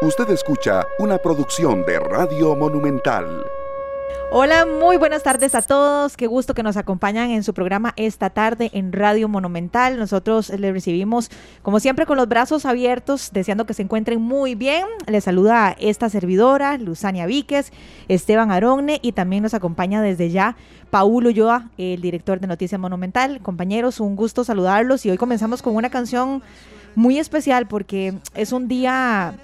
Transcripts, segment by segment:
Usted escucha una producción de Radio Monumental. Hola, muy buenas tardes a todos. Qué gusto que nos acompañan en su programa esta tarde en Radio Monumental. Nosotros les recibimos, como siempre, con los brazos abiertos, deseando que se encuentren muy bien. Les saluda esta servidora, Luzania Víquez, Esteban Aronne, y también nos acompaña desde ya Paulo Ulloa, el director de Noticias Monumental. Compañeros, un gusto saludarlos y hoy comenzamos con una canción muy especial porque es un día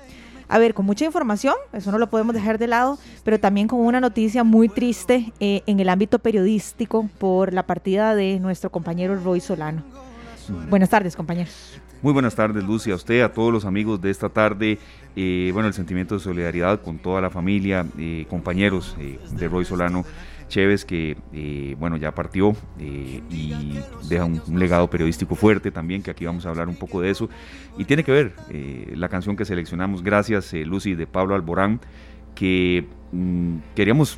a ver, con mucha información, eso no lo podemos dejar de lado, pero también con una noticia muy triste eh, en el ámbito periodístico por la partida de nuestro compañero Roy Solano. Buenas tardes, compañeros. Muy buenas tardes, Lucy, a usted, a todos los amigos de esta tarde. Eh, bueno, el sentimiento de solidaridad con toda la familia, eh, compañeros de Roy Solano. Chévez, que eh, bueno, ya partió eh, y deja un, legado periodístico fuerte también, que aquí vamos a hablar un poco de eso. Y tiene que ver eh, la canción que seleccionamos, gracias Lucy, de Pablo Alborán, que mm, queríamos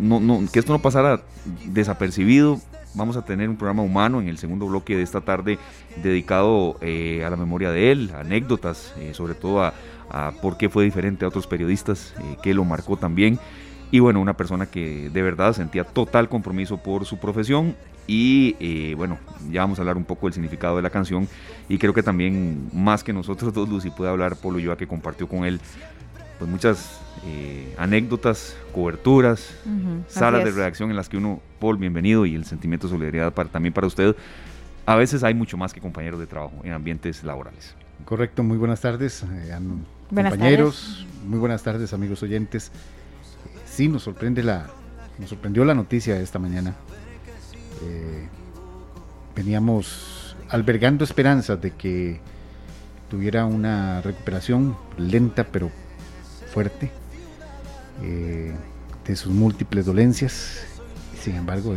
no, no, que esto no pasara desapercibido. Vamos a tener un programa humano en el segundo bloque de esta tarde dedicado a la memoria de él, anécdotas, sobre todo a, a, por qué fue diferente a otros periodistas, que lo marcó también y bueno, una persona que de verdad sentía total compromiso por su profesión y eh, bueno, ya vamos a hablar un poco del significado de la canción y creo que también más que nosotros dos, Lucy puede hablar Polo Yoa que compartió con él pues muchas eh, anécdotas, coberturas, salas de redacción en las que uno, Paul, bienvenido y el sentimiento de solidaridad para, también para usted. A veces hay mucho más que compañeros de trabajo en ambientes laborales. Correcto, muy buenas tardes, eh, compañeros, muy buenas tardes amigos oyentes sí nos sorprende la, nos sorprendió la noticia de esta mañana. Eh, veníamos albergando esperanzas de que tuviera una recuperación lenta pero fuerte eh, de sus múltiples dolencias. Sin embargo,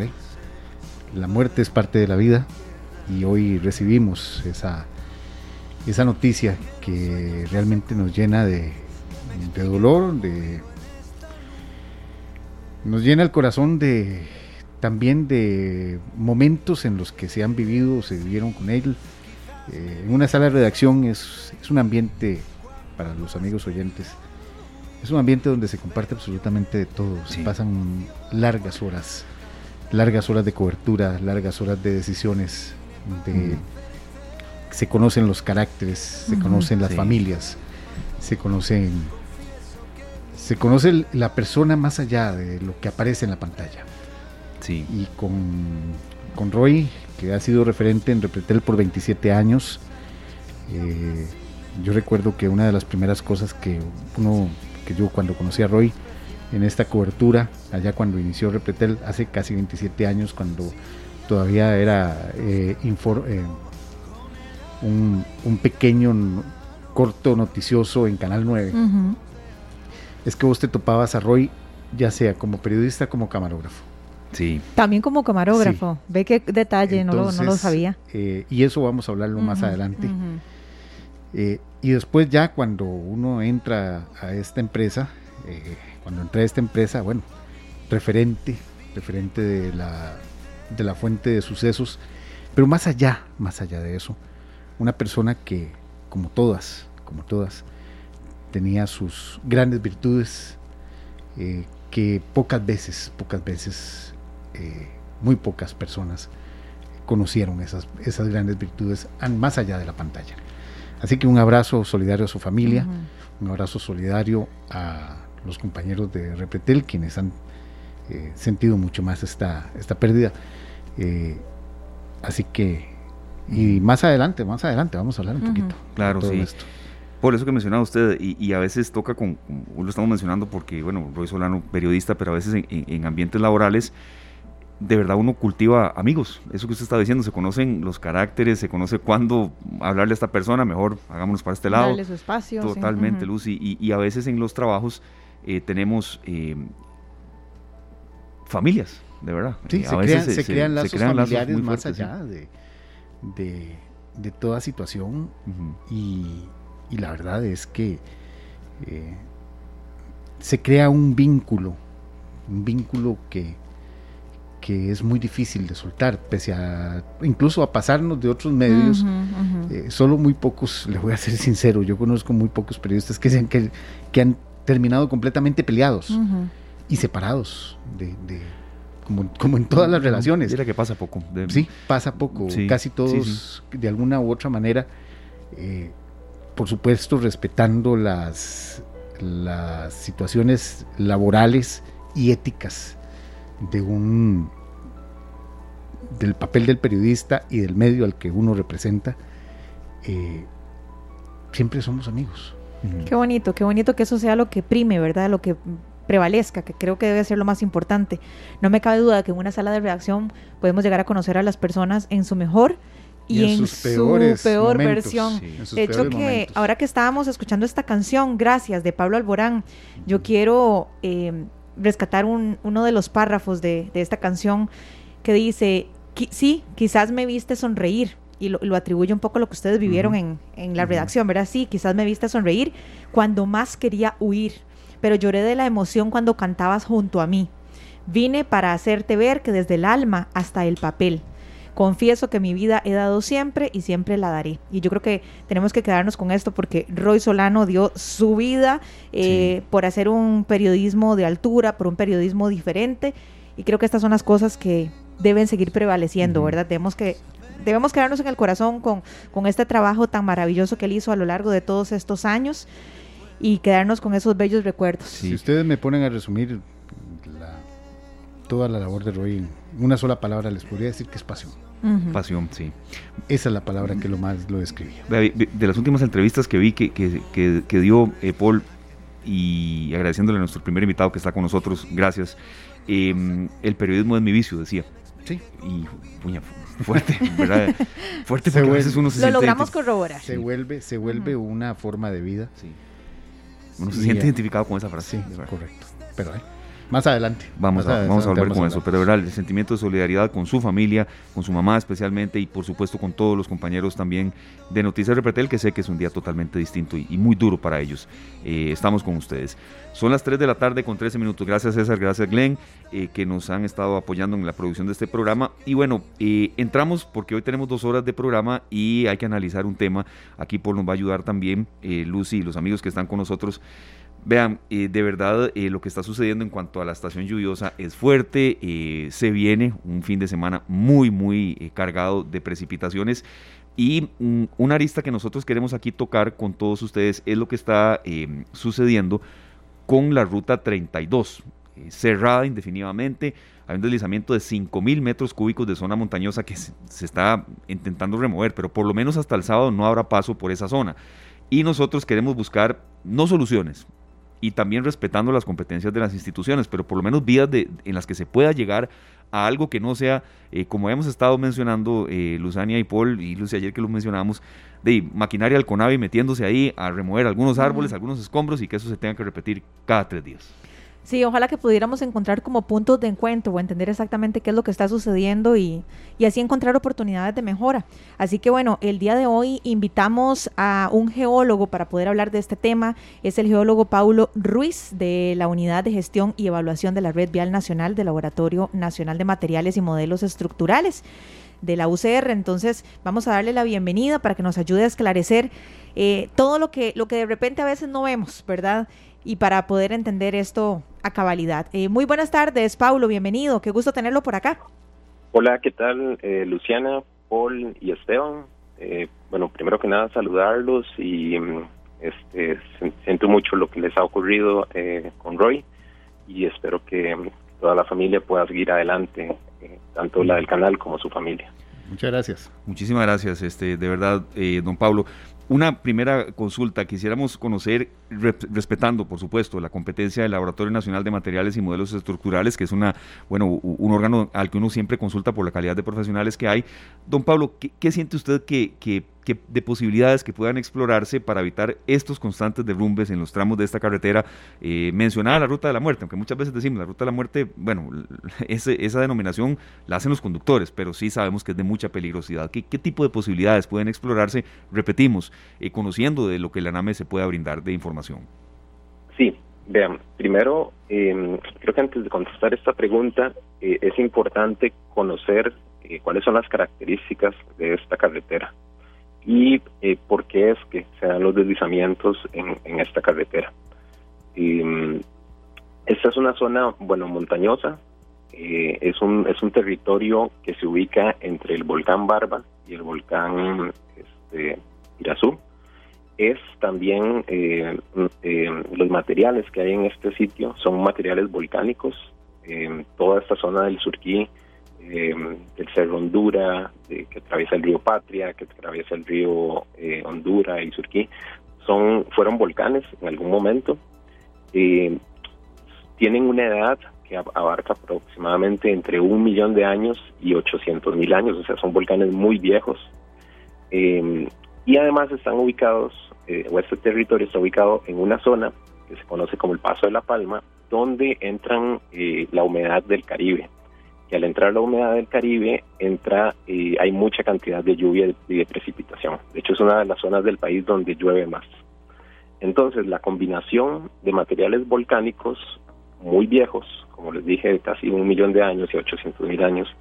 la muerte es parte de la vida y hoy recibimos esa, esa noticia que realmente nos llena de, de dolor, de nos llena el corazón de también de momentos en los que se han vivido, se vivieron con él. Eh, en una sala de redacción es, un ambiente, para los amigos oyentes, es un ambiente donde se comparte absolutamente de todo. Se pasan largas horas, largas horas de cobertura, largas horas de decisiones, de, se conocen los caracteres, se conocen las familias, se conocen se conoce la persona más allá de lo que aparece en la pantalla. Sí. Y con, con Roy, que ha sido referente en Repretel por 27 años, eh, yo recuerdo que una de las primeras cosas que uno, que yo cuando conocí a Roy en esta cobertura, allá cuando inició Repretel, hace casi 27 años, cuando todavía era eh, eh, un, un, pequeño corto noticioso en Canal 9 es que vos te topabas a Roy, ya sea como periodista como camarógrafo. Sí. También como camarógrafo. Ve qué detalle, no, lo, no, lo, sabía. Eh, y eso vamos a hablarlo más adelante. Eh, y después ya cuando uno entra a esta empresa, eh, cuando entra a esta empresa, bueno, referente, referente de la, de la fuente de sucesos, pero más allá, más allá de eso, una persona que, como todas, como todas, tenía sus grandes virtudes eh, que pocas veces, pocas veces, eh, muy pocas personas conocieron esas, esas grandes virtudes más allá de la pantalla. Así que un abrazo solidario a su familia, un abrazo solidario a los compañeros de Repetel, quienes han eh, sentido mucho más esta, esta pérdida. así que, y más adelante, más adelante vamos a hablar un poquito. Claro, sí. Esto. Por eso que mencionaba usted, y, a veces toca con, lo estamos mencionando porque, bueno, Roy Solano, periodista, pero a veces en, ambientes laborales, de verdad uno cultiva amigos. Eso que usted está diciendo, se conocen los caracteres, se conoce cuándo hablarle a esta persona, mejor hagámonos para este lado. Darle su espacio. Totalmente, Lucy. Y, a veces en los trabajos eh, tenemos eh, familias, de verdad. Sí, se, crean, se, crean, lazos familiares más allá de, de, toda situación y y la verdad es que eh, se crea un vínculo, un vínculo que, que es muy difícil de soltar, pese a incluso a pasarnos de otros medios. Eh, solo muy pocos, le voy a ser sincero, yo conozco muy pocos periodistas que, que, que han terminado completamente peleados y separados de, como, en todas las relaciones. Mira que pasa poco. Sí, pasa poco. Casi todos, de alguna u otra manera, eh, por supuesto, respetando las, las situaciones laborales y éticas de un del papel del periodista y del medio al que uno representa, eh, siempre somos amigos. Qué bonito, qué bonito que eso sea lo que prime, ¿verdad? Lo que prevalezca, que creo que debe ser lo más importante. No me cabe duda que en una sala de redacción podemos llegar a conocer a las personas en su mejor y, en, su peor versión. de hecho, que ahora que estábamos escuchando esta canción, Gracias, de Pablo Alborán, yo quiero eh, rescatar uno de los párrafos de, esta canción que dice, sí, quizás me viste sonreír, y lo, atribuye un poco a lo que ustedes vivieron en, en, la redacción, ¿verdad? Sí, quizás me viste sonreír cuando más quería huir pero lloré de la emoción cuando cantabas junto a mí. Vine para hacerte ver que desde el alma hasta el papel. Confieso que mi vida he dado siempre y siempre la daré. Y yo creo que tenemos que quedarnos con esto porque Roy Solano dio su vida eh, por hacer un periodismo de altura, por un periodismo diferente. Y creo que estas son las cosas que deben seguir prevaleciendo, ¿verdad? Tenemos que debemos quedarnos en el corazón con, con este trabajo tan maravilloso que él hizo a lo largo de todos estos años y quedarnos con esos bellos recuerdos. Si ustedes me ponen a resumir toda la labor de Roy en una sola palabra, les podría decir que es pasión. Pasión, sí. Esa es la palabra que lo más lo describía. De, las últimas entrevistas que vi que, que, que, dio eh, Paul, y agradeciéndole a nuestro primer invitado que está con nosotros, gracias. Em, el periodismo es mi vicio, decía. Sí. Y puña, fuerte, ¿verdad? Fuerte porque a veces uno se Lo logramos corroborar. Se vuelve, se vuelve una forma de vida. Sí uno se siente identificado con esa frase. Sí, correcto. Pero eh, más adelante. Vamos, a, vamos a volver con eso. Pero verdad, el sentimiento de solidaridad con su familia, con su mamá especialmente y por supuesto con todos los compañeros también de Noticias Repretel, que sé que es un día totalmente distinto y, muy duro para ellos. Eh, estamos con ustedes. Son las 3 de la tarde con 13 minutos. Gracias César, gracias Glenn, eh, que nos han estado apoyando en la producción de este programa. Y bueno, entramos porque hoy tenemos dos horas de programa y hay que analizar un tema. Aquí Paul nos va a ayudar también, Lucy y los amigos que están con nosotros. Vean, eh, de verdad eh, lo que está sucediendo en cuanto a la estación lluviosa es fuerte, eh, se viene un fin de semana muy, muy cargado de precipitaciones y mm, una arista que nosotros queremos aquí tocar con todos ustedes es lo que está sucediendo con la ruta 32, cerrada indefinidamente, hay un deslizamiento de 5.000 metros cúbicos de zona montañosa que se está intentando remover, pero por lo menos hasta el sábado no habrá paso por esa zona. Y nosotros queremos buscar no soluciones, y también respetando las competencias de las instituciones, pero por lo menos vías de, en las que se pueda llegar a algo que no sea, eh, como hemos estado mencionando eh, Luzania y Paul, y Lucy ayer que lo mencionamos, de maquinaria al CONAVI metiéndose ahí a remover algunos árboles, algunos escombros y que eso se tenga que repetir cada tres días. Sí, ojalá que pudiéramos encontrar como puntos de encuentro o entender exactamente qué es lo que está sucediendo y, y, así encontrar oportunidades de mejora. Así que bueno, el día de hoy invitamos a un geólogo para poder hablar de este tema. Es el geólogo Paulo Ruiz de la Unidad de Gestión y Evaluación de la Red Vial Nacional del Laboratorio Nacional de Materiales y Modelos Estructurales de la UCR. Entonces vamos a darle la bienvenida para que nos ayude a esclarecer eh, todo lo que, lo que de repente a veces no vemos, ¿verdad? y para poder entender esto a cabalidad. Eh, muy buenas tardes, Paulo, bienvenido, qué gusto tenerlo por acá. Hola, ¿qué tal? Eh, Luciana, Paul y Esteban. Eh, bueno, primero que nada saludarlos y mm, este, siento mucho lo que les ha ocurrido con Roy y espero que mm, toda la familia pueda seguir adelante, tanto la del canal como su familia. Muchas gracias. Muchísimas gracias, este, de verdad, don Pablo. Una primera consulta, quisiéramos conocer, respetando por supuesto la competencia del Laboratorio Nacional de Materiales y Modelos Estructurales, que es una, bueno, un órgano al que uno siempre consulta por la calidad de profesionales que hay. Don Pablo, ¿qué, siente usted que, que de posibilidades que puedan explorarse para evitar estos constantes derrumbes en los tramos de esta carretera. Eh, mencionada la ruta de la muerte, aunque muchas veces decimos la ruta de la muerte, bueno, esa denominación la hacen los conductores, pero sí sabemos que es de mucha peligrosidad. ¿Qué, tipo de posibilidades pueden explorarse? Repetimos, eh, conociendo de lo que la NAME se pueda brindar de información. Sí, Vean, primero, em, creo que antes de contestar esta pregunta, eh, es importante conocer eh, cuáles son las características de esta carretera y eh, por qué es que se dan los deslizamientos en, esta carretera. Em, esta es una zona, bueno, montañosa, es, un, es un territorio que se ubica entre el volcán Barba y el volcán este, Irazú es también eh, eh, los materiales que hay en este sitio son materiales volcánicos. toda esta zona del Surquí, eh, del Cerro Hondura, que atraviesa el río Patria, que atraviesa el río Hondura y Surquí, son, fueron volcanes en algún momento. tienen una edad que abarca aproximadamente entre un millón de años y 800 mil años, o sea, son volcanes muy viejos. y además están ubicados eh, o este territorio está ubicado en una zona que se conoce como el Paso de la Palma, donde entran eh, la humedad del Caribe. Y al entrar la humedad del Caribe, entra, eh, hay mucha cantidad de lluvia y de precipitación. De hecho, es una de las zonas del país donde llueve más. Entonces, la combinación de materiales volcánicos muy viejos, como les dije, de casi un millón de años y 800 mil años,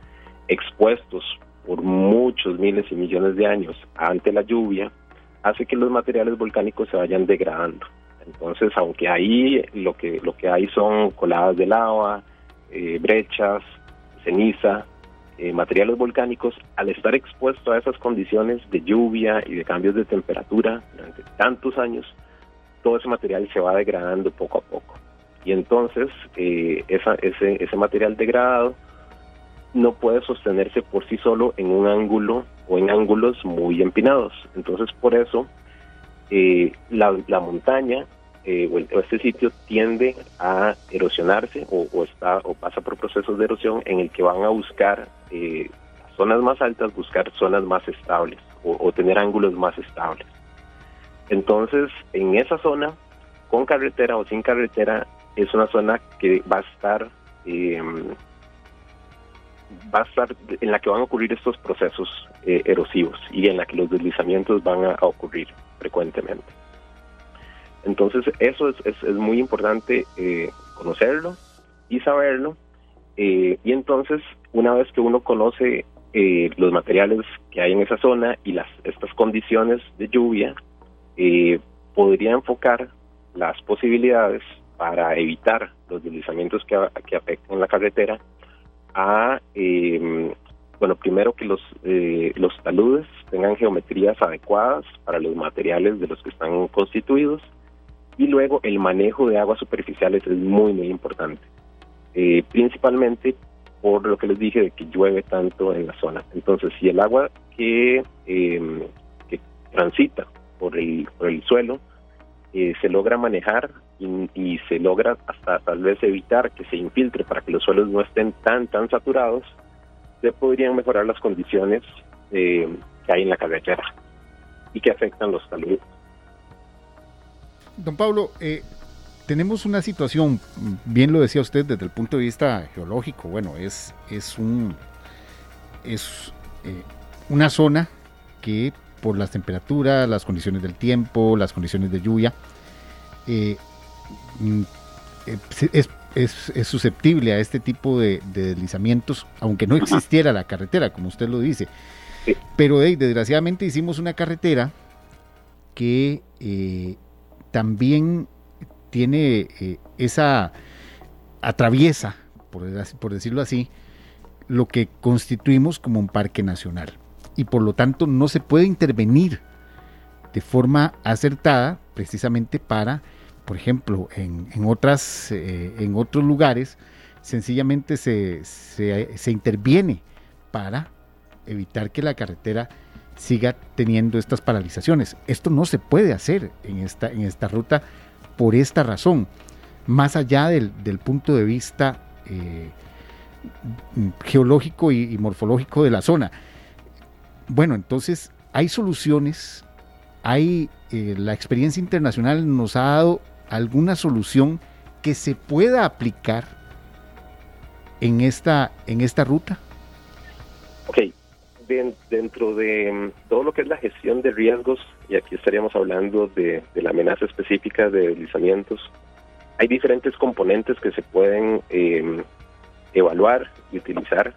expuestos por muchos miles y millones de años ante la lluvia, hace que los materiales volcánicos se vayan degradando. Entonces, aunque ahí lo que, lo que hay son coladas de lava, eh, brechas, ceniza, eh, materiales volcánicos, al estar expuesto a esas condiciones de lluvia y de cambios de temperatura durante tantos años, todo ese material se va degradando poco a poco. Y entonces eh, ese, ese material degradado no puede sostenerse por sí solo en un ángulo o en ángulos muy empinados. Entonces, por eso, eh, la, montaña eh, o, este sitio tiende a erosionarse o, está o pasa por procesos de erosión en el que van a buscar eh, zonas más altas, buscar zonas más estables o, tener ángulos más estables. Entonces, en esa zona, con carretera o sin carretera, es una zona que va a estar eh, va a estar en la que van a ocurrir estos procesos eh, erosivos y en la que los deslizamientos van a, ocurrir frecuentemente. Entonces eso es, es, muy importante eh, conocerlo y saberlo eh, y entonces una vez que uno conoce los materiales que hay en esa zona y las estas condiciones de lluvia podría enfocar las posibilidades para evitar los deslizamientos que, que afecten la carretera a, eh, bueno, primero que los, eh, los taludes tengan geometrías adecuadas para los materiales de los que están constituidos y luego el manejo de aguas superficiales es muy, muy importante, eh, principalmente por lo que les dije de que llueve tanto en la zona. Entonces, si el agua que, em, que transita por el, por el suelo eh, se logra manejar y, se logra hasta tal vez evitar que se infiltre para que los suelos no estén tan, tan saturados, se podrían mejorar las condiciones eh, que hay en la carretera y que afectan los taludes. Don Pablo, eh, tenemos una situación, bien lo decía usted desde el punto de vista geológico, bueno, es, es, un, es eh, una zona que por las temperaturas, las condiciones del tiempo, las condiciones de lluvia, Mm, es, es, susceptible a este tipo de, deslizamientos, aunque no existiera la carretera, como usted lo dice. Pero desgraciadamente hicimos una carretera que eh, también tiene eh, esa atraviesa, por, decirlo así, lo que constituimos como un parque nacional. Y por lo tanto no se puede intervenir de forma acertada precisamente para por ejemplo, en, otras, eh, en otros lugares, sencillamente se, se, interviene para evitar que la carretera siga teniendo estas paralizaciones. Esto no se puede hacer en esta, en esta ruta por esta razón, más allá del, punto de vista eh, geológico y, morfológico de la zona. Bueno, entonces hay soluciones, hay eh, la experiencia internacional nos ha dado alguna solución que se pueda aplicar en esta, en esta ruta? Ok, dentro de mm, todo lo que es la gestión de riesgos, y aquí estaríamos hablando de, la amenaza específica de deslizamientos, hay diferentes componentes que se pueden eh, evaluar y utilizar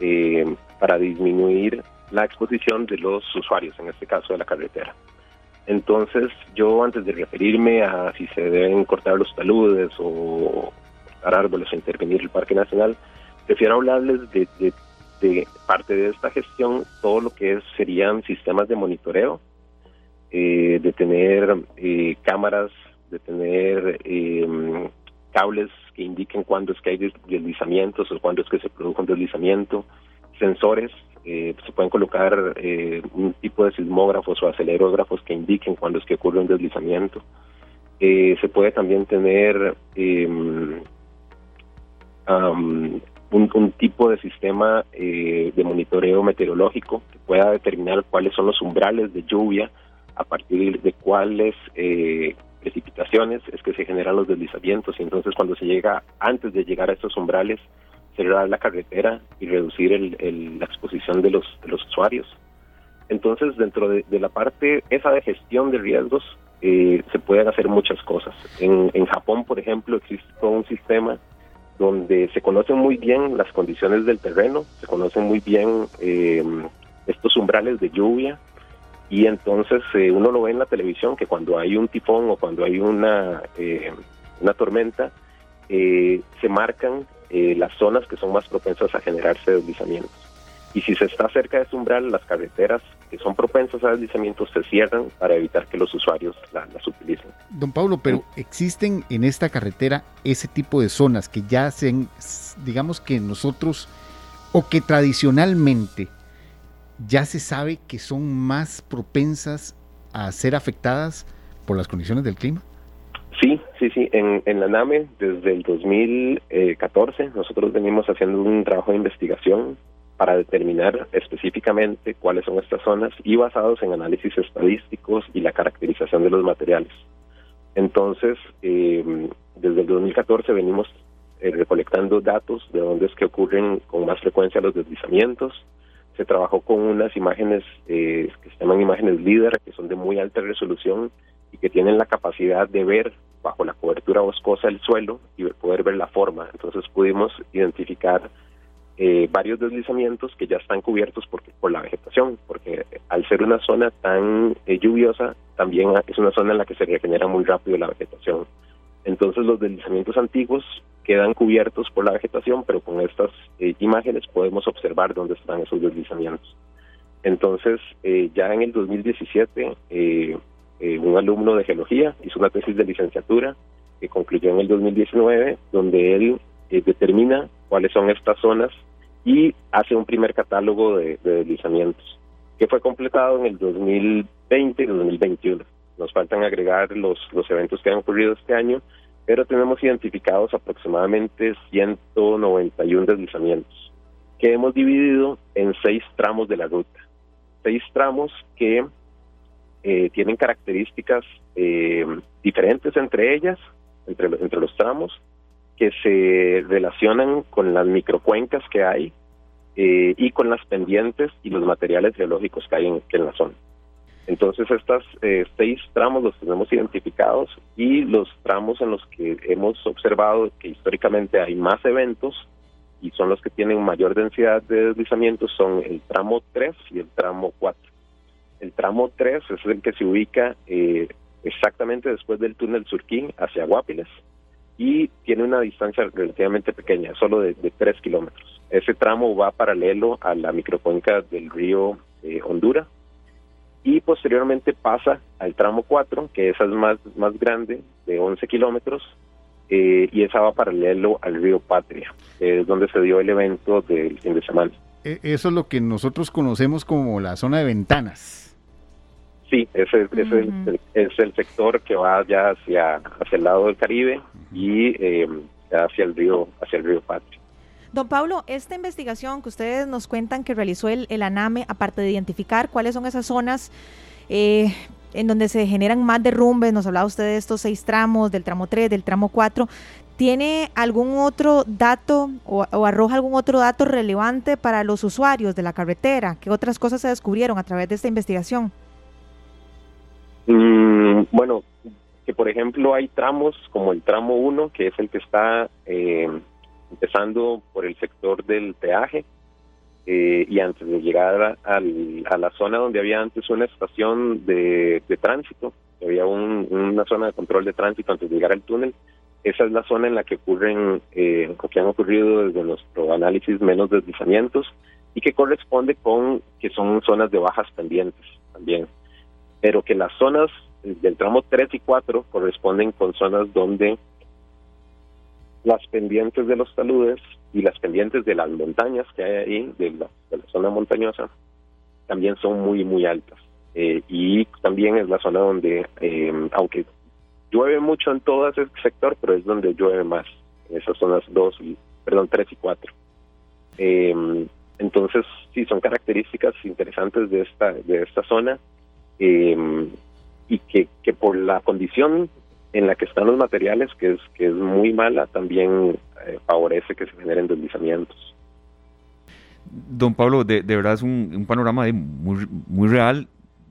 eh, para disminuir la exposición de los usuarios, en este caso de la carretera. Entonces, yo antes de referirme a si se deben cortar los taludes o cortar árboles o intervenir el Parque Nacional, prefiero hablarles de, de, parte de esta gestión, todo lo que es, serían sistemas de monitoreo, eh, de tener eh, cámaras, de tener eh, cables que indiquen cuándo es que hay deslizamientos o cuándo es que se produjo un deslizamiento, sensores, eh, se pueden colocar eh, un tipo de sismógrafos o acelerógrafos que indiquen cuándo es que ocurre un deslizamiento. Se puede también tener em, un, tipo de sistema de monitoreo meteorológico que pueda determinar cuáles son los umbrales de lluvia a partir de cuáles precipitaciones es que se generan los deslizamientos y entonces cuando se llega antes de llegar a estos umbrales cerrar la carretera y reducir el, la exposición de los, de los usuarios. Entonces, dentro de, la parte esa de gestión de riesgos, eh, se pueden hacer muchas cosas. En, en Japón, por ejemplo, existe todo un sistema donde se conocen muy bien las condiciones del terreno, se conocen muy bien eh, estos umbrales de lluvia, y entonces eh, uno lo ve en la televisión que cuando hay un tifón o cuando hay una, una tormenta, se marcan eh, las zonas que son más propensas a generarse deslizamientos. Y si se está cerca de ese umbral, las carreteras que son propensas a deslizamientos se cierran para evitar que los usuarios las utilicen. Don Pablo, pero ¿existen en esta carretera ese tipo de zonas que ya hacen, digamos que nosotros, o que tradicionalmente ya se sabe que son más propensas a ser afectadas por las condiciones del clima? Sí, sí, sí. En, en la NAME, desde el 2014, nosotros venimos haciendo un trabajo de investigación para determinar específicamente cuáles son estas zonas y basados en análisis estadísticos y la caracterización de los materiales. Entonces, eh, desde el 2014 venimos eh, recolectando datos de dónde es que ocurren con más frecuencia los deslizamientos. Se trabajó con unas imágenes eh, que se llaman imágenes líder, que son de muy alta resolución y que tienen la capacidad de ver bajo la cobertura boscosa del suelo y poder ver la forma. Entonces pudimos identificar eh, varios deslizamientos que ya están cubiertos por, por la vegetación, porque al ser una zona tan eh, lluviosa, también es una zona en la que se regenera muy rápido la vegetación. Entonces los deslizamientos antiguos quedan cubiertos por la vegetación, pero con estas eh, imágenes podemos observar dónde están esos deslizamientos. Entonces, ya en el 2017, eh, un alumno de geología, hizo una tesis de licenciatura que concluyó en el 2019, donde él eh, determina cuáles son estas zonas y hace un primer catálogo de, deslizamientos, que fue completado en el 2020 y 2021. Nos faltan agregar los, los eventos que han ocurrido este año, pero tenemos identificados aproximadamente 191 deslizamientos, que hemos dividido en seis tramos de la ruta. Seis tramos que eh, tienen características eh, diferentes entre ellas, entre, entre los tramos, que se relacionan con las microcuencas que hay eh, y con las pendientes y los materiales geológicos que hay en, en la zona. Entonces, estos seis tramos los tenemos identificados y los tramos en los que hemos observado que históricamente hay más eventos y son los que tienen mayor densidad de deslizamientos son el tramo 3 y el tramo 4. El tramo 3 es el que se ubica eh, exactamente después del túnel Surquín hacia Guapiles y tiene una distancia relativamente pequeña, solo de, de 3 kilómetros. Ese tramo va paralelo a la microcuenca del río eh, Honduras y posteriormente pasa al tramo 4, que esa es más, más grande, de 11 kilómetros, eh, y esa va paralelo al río Patria, es donde se dio el evento del fin de semana. E, eso es lo que nosotros conocemos como la zona de ventanas. Sí, ese, es, el, sector que va ya hacia, hacia el lado del Caribe y eh, hacia el río, hacia el río Patria. Don Pablo, esta investigación que ustedes nos cuentan que realizó el, el ANAME, aparte de identificar cuáles son esas zonas eh, en donde se generan más derrumbes, nos hablaba usted de estos seis tramos, del tramo 3, del tramo 4, ¿tiene algún otro dato o, o, arroja algún otro dato relevante para los usuarios de la carretera? ¿Qué otras cosas se descubrieron a través de esta investigación? Mm, bueno, que por ejemplo hay tramos como el tramo 1, que es el que está eh, empezando por el sector del peaje, eh, y antes de llegar a, la zona donde había antes una estación de, tránsito, había una zona de control de tránsito antes de llegar al túnel, esa es la zona en la que ocurren, eh, que han ocurrido desde nuestro análisis menos deslizamientos y que corresponde con que son zonas de bajas pendientes también, pero que las zonas del tramo 3 y 4 corresponden con zonas donde las pendientes de los taludes y las pendientes de las montañas que hay ahí, de la, zona montañosa, también son muy, muy altas. Eh, y también es la zona donde, eh, aunque llueve mucho en todo ese sector, pero es donde llueve más, en esas zonas 2 y, perdón, 3 y 4. Eh, entonces, sí, son características interesantes de esta, de esta zona y que, que por la condición en la que están los materiales, que es, que es muy mala, también eh, favorece que se generen deslizamientos. Don Pablo, de, verdad es un, panorama muy, muy real,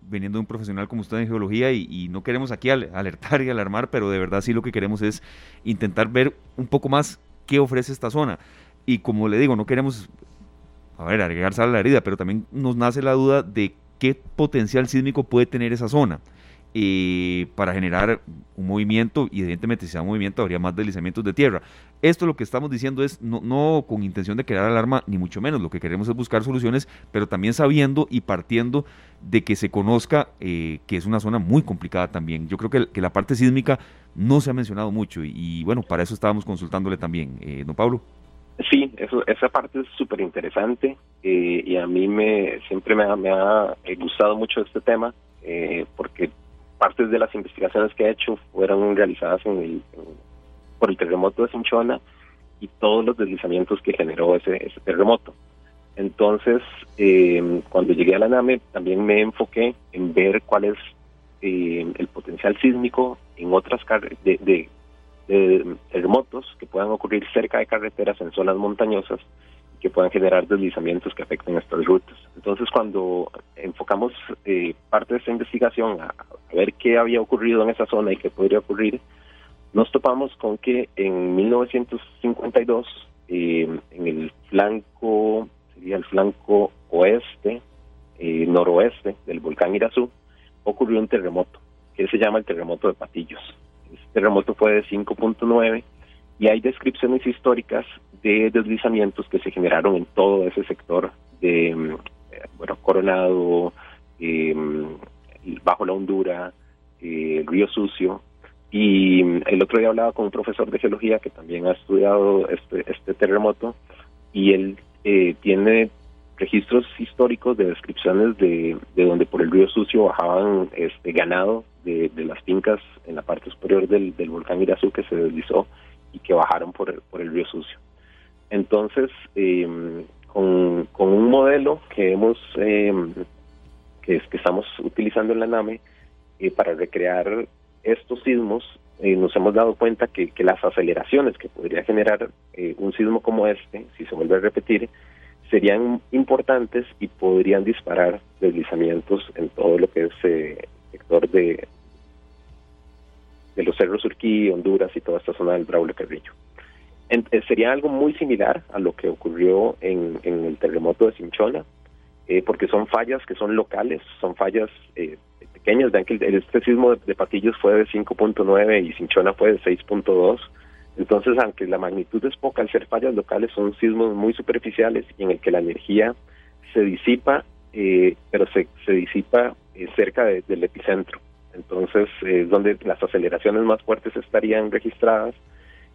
viniendo de un profesional como usted en geología, y, no queremos aquí alertar y alarmar, pero de verdad sí lo que queremos es intentar ver un poco más qué ofrece esta zona. Y como le digo, no queremos, a ver, agregar a la herida, pero también nos nace la duda de qué potencial sísmico puede tener esa zona para generar un movimiento y evidentemente si da un movimiento habría más deslizamientos de tierra. Esto lo que estamos diciendo es no, no, con intención de crear alarma, ni mucho menos, lo que queremos es buscar soluciones, pero también sabiendo y partiendo de que se conozca eh, que es una zona muy complicada también. Yo creo que, que, la parte sísmica no se ha mencionado mucho y, bueno, para eso estábamos consultándole también. Eh, ¿No, Pablo? Sí, eso, esa parte es súper interesante eh, y a mí me siempre me ha, me ha gustado mucho este tema porque partes de las investigaciones que he hecho fueron realizadas en el, por el terremoto de Cinchona y todos los deslizamientos que generó ese, ese terremoto. Entonces, eh, cuando llegué a la NAME, también me enfoqué en ver cuál es eh, el potencial sísmico en otras de, de, de terremotos que puedan ocurrir cerca de carreteras en zonas montañosas que puedan generar deslizamientos que afecten estas rutas. Entonces, cuando enfocamos eh, parte de esta investigación a, ver qué había ocurrido en esa zona y qué podría ocurrir, nos topamos con que en 1952, eh, en el flanco, sería el flanco oeste, eh, noroeste del volcán Irazú, ocurrió un terremoto, que se llama el terremoto de Patillos. Este terremoto fue de 5.9 y hay descripciones históricas de deslizamientos que se generaron en todo ese sector de, mm, eh, bueno, Coronado, eh, bajo la Hondura, eh, Río Sucio. Y mm, el otro día hablaba con un profesor de geología que también ha estudiado este, este terremoto y él tiene registros históricos de descripciones de, de, donde por el río Sucio bajaban este ganado de, de las fincas en la parte superior del, del volcán Irazú que se deslizó que bajaron por el, por el río Sucio. Entonces, eh, con, un modelo que hemos eh, que, estamos utilizando en la NAME eh, para recrear estos sismos, nos hemos dado cuenta que, las aceleraciones que podría generar un sismo como este, si se vuelve a repetir, serían importantes y podrían disparar deslizamientos en todo lo que es sector de, de los cerros Urquí, Honduras y toda esta zona del Braulio Carrillo. Eh, sería algo muy similar a lo que ocurrió en, el terremoto de Cinchona, eh, porque son fallas que son locales, son fallas eh, pequeñas. Vean que el, este sismo de, Patillos fue de 5.9 y Cinchona fue de 6.2. Entonces, aunque la magnitud es poca, al ser fallas locales, son sismos muy superficiales y en el que la energía se disipa, pero se, se disipa cerca del epicentro. Entonces, es donde las aceleraciones más fuertes estarían registradas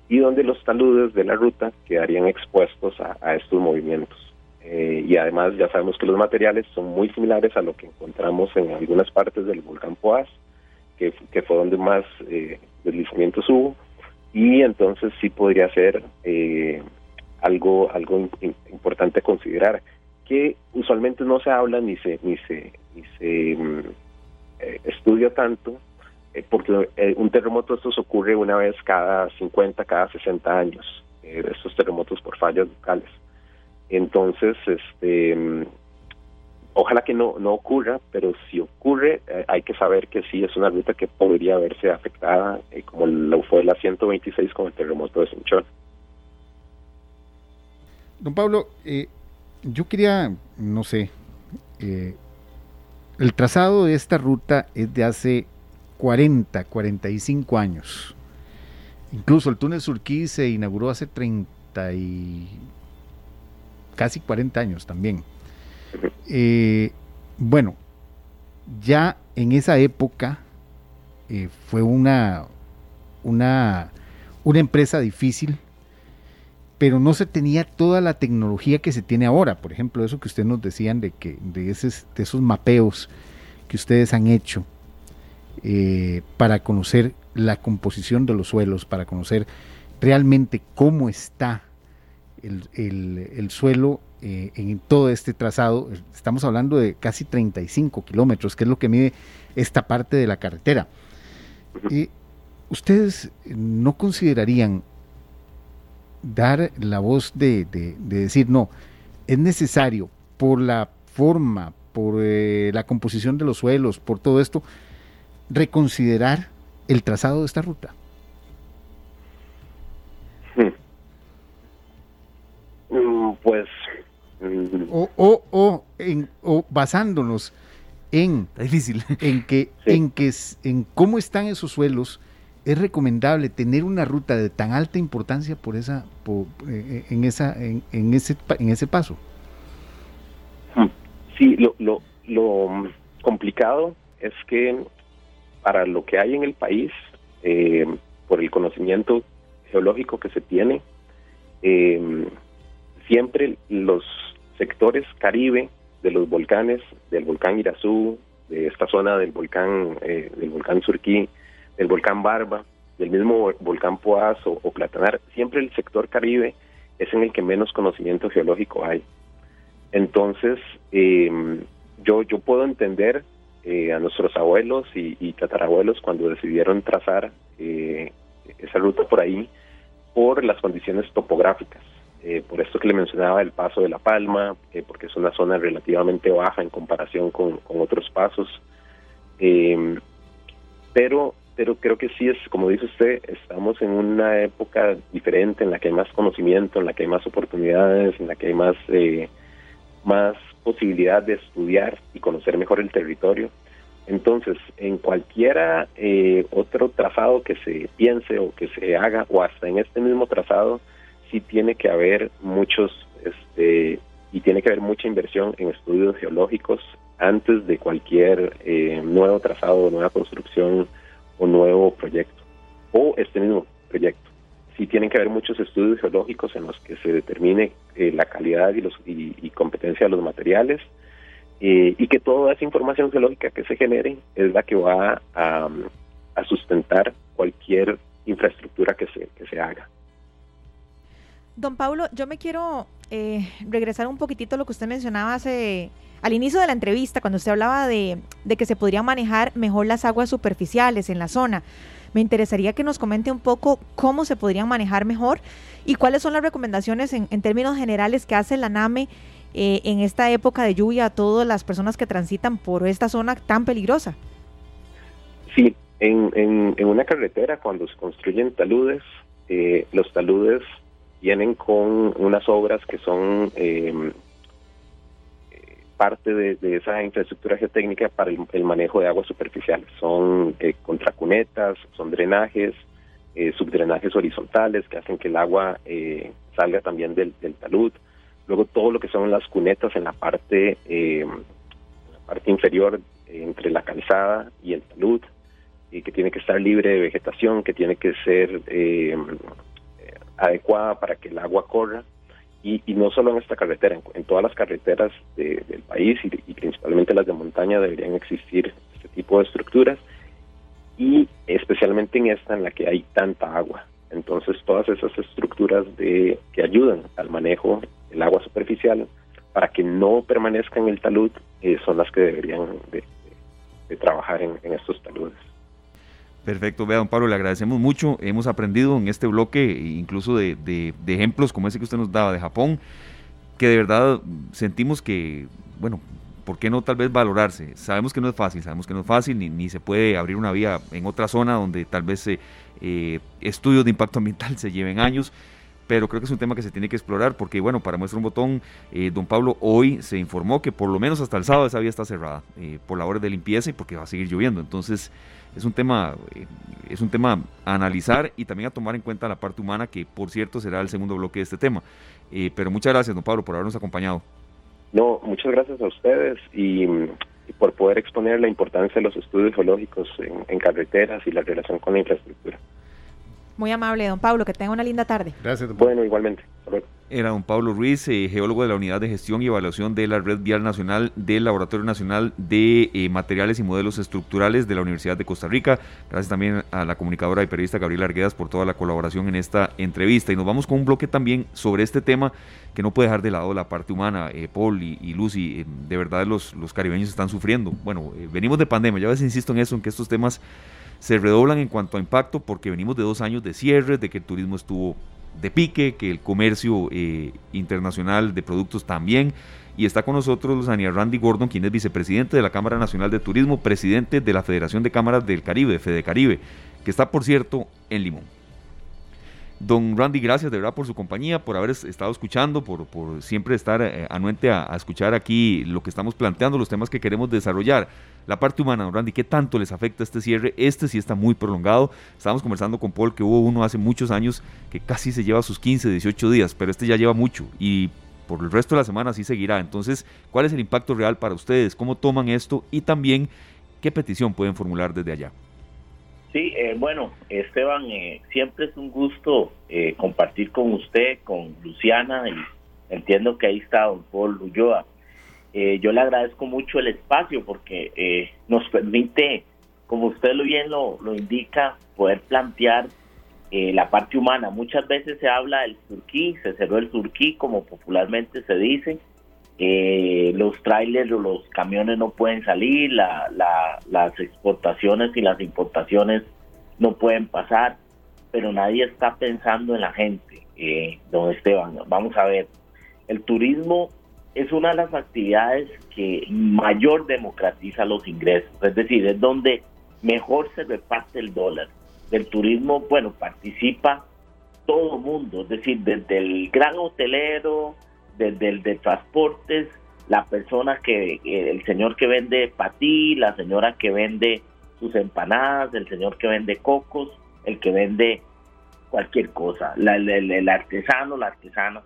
y donde los taludes de la ruta quedarían expuestos a, estos movimientos. Eh, y además ya sabemos que los materiales son muy similares a lo que encontramos en algunas partes del volcán Poás, que, fue donde más eh, deslizamientos hubo, y entonces sí podría ser eh, algo algo importante considerar que usualmente no se habla ni se ni se ni se mm, eh, estudia tanto eh, porque eh, un terremoto estos ocurre una vez cada 50, cada 60 años, eh, estos terremotos por fallas locales. Entonces, este, ojalá que no, no ocurra, pero si ocurre, eh, hay que saber que sí es una ruta que podría verse afectada, eh, como lo fue la 126 con el terremoto de Sinchón. Don Pablo, eh, yo quería, no sé, el trazado de esta ruta es de hace 40, 45 años. Incluso el túnel Surquí se inauguró hace 30 y casi 40 años también. Eh, bueno, ya en esa época eh, fue una, una, una empresa difícil, pero no se tenía toda la tecnología que se tiene ahora. Por ejemplo, eso que ustedes nos decían de, que, de, de esos mapeos que ustedes han hecho eh, para conocer la composición de los suelos, para conocer realmente cómo está el, el suelo eh, en todo este trazado, estamos hablando de casi 35 kilómetros, que es lo que mide esta parte de la carretera. y ¿Ustedes no considerarían dar la voz de, decir, no, es necesario por la forma, por eh, la composición de los suelos, por todo esto, reconsiderar el trazado de esta ruta? Hmm. Mm, pues o, o, o, en, o basándonos en, difícil. en que, en que en cómo están esos suelos, es recomendable tener una ruta de tan alta importancia por esa, por, eh, en esa, en, ese, en ese paso. Hmm. Sí, lo, lo, lo complicado es que para lo que hay en el país, eh, por el conocimiento geológico que se tiene, eh, siempre los sectores caribe de los volcanes, del volcán Irazú, de esta zona del volcán, eh, del volcán Surquí, del volcán Barba, del mismo volcán Poás o, Platanar, siempre el sector caribe es en el que menos conocimiento geológico hay. Entonces, em, yo, yo puedo entender eh, a nuestros abuelos y, y, tatarabuelos cuando decidieron trazar eh, esa ruta por ahí por las condiciones topográficas. Eh, por esto que le mencionaba el paso de La Palma, eh, porque es una zona relativamente baja en comparación con, otros pasos. Em, pero, pero creo que sí es, como dice usted, estamos en una época diferente en la que hay más conocimiento, en la que hay más oportunidades, en la que hay más, eh, más posibilidad de estudiar y conocer mejor el territorio. Entonces, en cualquiera otro trazado que se piense o que se haga, o hasta en este mismo trazado, sí tiene que haber muchos, este, y tiene que haber mucha inversión en estudios geológicos antes de cualquier eh, nuevo trazado, nueva construcción o nuevo proyecto, o este mismo proyecto. Sí tienen que haber muchos estudios geológicos en los que se determine eh, la calidad y, los, y, competencia de los materiales, eh, y que toda esa información geológica que se genere es la que va a, a sustentar cualquier infraestructura que se, que se haga. Don Pablo, yo me quiero eh, regresar un poquitito a lo que usted mencionaba hace al inicio de la entrevista, cuando usted hablaba de, que se podrían manejar mejor las aguas superficiales en la zona. Me interesaría que nos comente un poco cómo se podrían manejar mejor y cuáles son las recomendaciones en, términos generales que hace la NAME eh, en esta época de lluvia a todas las personas que transitan por esta zona tan peligrosa. Sí, en, en, una carretera cuando se construyen taludes, eh, los taludes vienen con unas obras que son eh, parte de, esa infraestructura geotécnica para el, manejo de aguas superficiales. Son eh, contracunetas, son drenajes, eh, subdrenajes horizontales que hacen que el agua eh, salga también del, talud. Luego todo lo que son las cunetas en la parte, la parte inferior entre la calzada y el talud, y que tiene que estar libre de vegetación, que tiene que ser adecuada para que el agua corra y, no solo en esta carretera, en, todas las carreteras del país y, principalmente las de montaña deberían existir este tipo de estructuras y especialmente en esta en la que hay tanta agua. Entonces todas esas estructuras de, que ayudan al manejo del agua superficial para que no permanezca en el talud eh, son las que deberían de, trabajar en estos taludes. Perfecto, vea, don Pablo, le agradecemos mucho. Hemos aprendido en este bloque, incluso de, de, ejemplos como ese que usted nos daba de Japón, que de verdad sentimos que, bueno, ¿por qué no tal vez valorarse? Sabemos que no es fácil, sabemos que no es fácil, ni, ni se puede abrir una vía en otra zona donde tal vez eh, estudios de impacto ambiental se lleven años, pero creo que es un tema que se tiene que explorar porque, bueno, para muestra un botón, eh, don Pablo hoy se informó que por lo menos hasta el sábado esa vía está cerrada eh, por labores de limpieza y porque va a seguir lloviendo. Entonces, es un tema eh, es un tema a analizar y también a tomar en cuenta la parte humana que por cierto será el segundo bloque de este tema. Pero muchas gracias don Pablo por habernos acompañado. No muchas gracias a ustedes y, por poder exponer la importancia de los estudios geológicos en carreteras y la relación con la infraestructura muy amable, don Pablo. Que tenga una linda tarde. Gracias, don Bueno, igualmente. Era don Pablo Ruiz, eh, geólogo de la Unidad de Gestión y Evaluación de la Red Vial Nacional del Laboratorio Nacional de eh, Materiales y Modelos Estructurales de la Universidad de Costa Rica. Gracias también a la comunicadora y periodista Gabriela Arguedas por toda la colaboración en esta entrevista. Y nos vamos con un bloque también sobre este tema que no puede dejar de lado la parte humana. Eh, Paul y, Lucy, de verdad los, los caribeños están sufriendo. Bueno, venimos de pandemia, ya a veces insisto en eso, en que estos temas se redoblan en cuanto a impacto porque venimos de dos años de cierre, de que el turismo estuvo de pique, que el comercio eh, internacional de productos también. Y está con nosotros Daniel Randy Gordon, quien es vicepresidente de la Cámara Nacional de Turismo, presidente de la Federación de Cámaras del Caribe, Fede Caribe, que está, por cierto, en Limón. Don Randy, gracias de verdad por su compañía, por haber estado escuchando, por, por siempre estar eh, anuente a, escuchar aquí lo que estamos planteando, los temas que queremos desarrollar. La parte humana, don Randy, ¿qué tanto les afecta este cierre? Este sí está muy prolongado. Estábamos conversando con Paul que hubo uno hace muchos años que casi se lleva sus 15, 18 días, pero este ya lleva mucho y por el resto de la semana sí seguirá. Entonces, ¿cuál es el impacto real para ustedes? ¿Cómo toman esto? Y también, ¿qué petición pueden formular desde allá? Sí, eh, bueno, Esteban, eh, siempre es un gusto eh, compartir con usted, con Luciana, y entiendo que ahí está don Paul Ulloa. Yo le agradezco mucho el espacio porque nos permite, como usted lo bien lo, lo indica, poder plantear la parte humana. Muchas veces se habla del surquí, se cerró el surquí, como popularmente se dice, eh, los trailers o los camiones no pueden salir, las exportaciones y las importaciones no pueden pasar, pero nadie está pensando en la gente, eh, don Esteban. Vamos a ver, el turismo es una de las actividades que mayor democratiza los ingresos, es decir, es donde mejor se reparte el dólar. Del turismo, bueno, participa todo mundo, es decir, desde el gran hotelero, desde el de transportes, la persona que, eh, el señor que vende patí, la señora que vende sus empanadas, el señor que vende cocos, el que vende cualquier cosa, el, artesano, la artesana.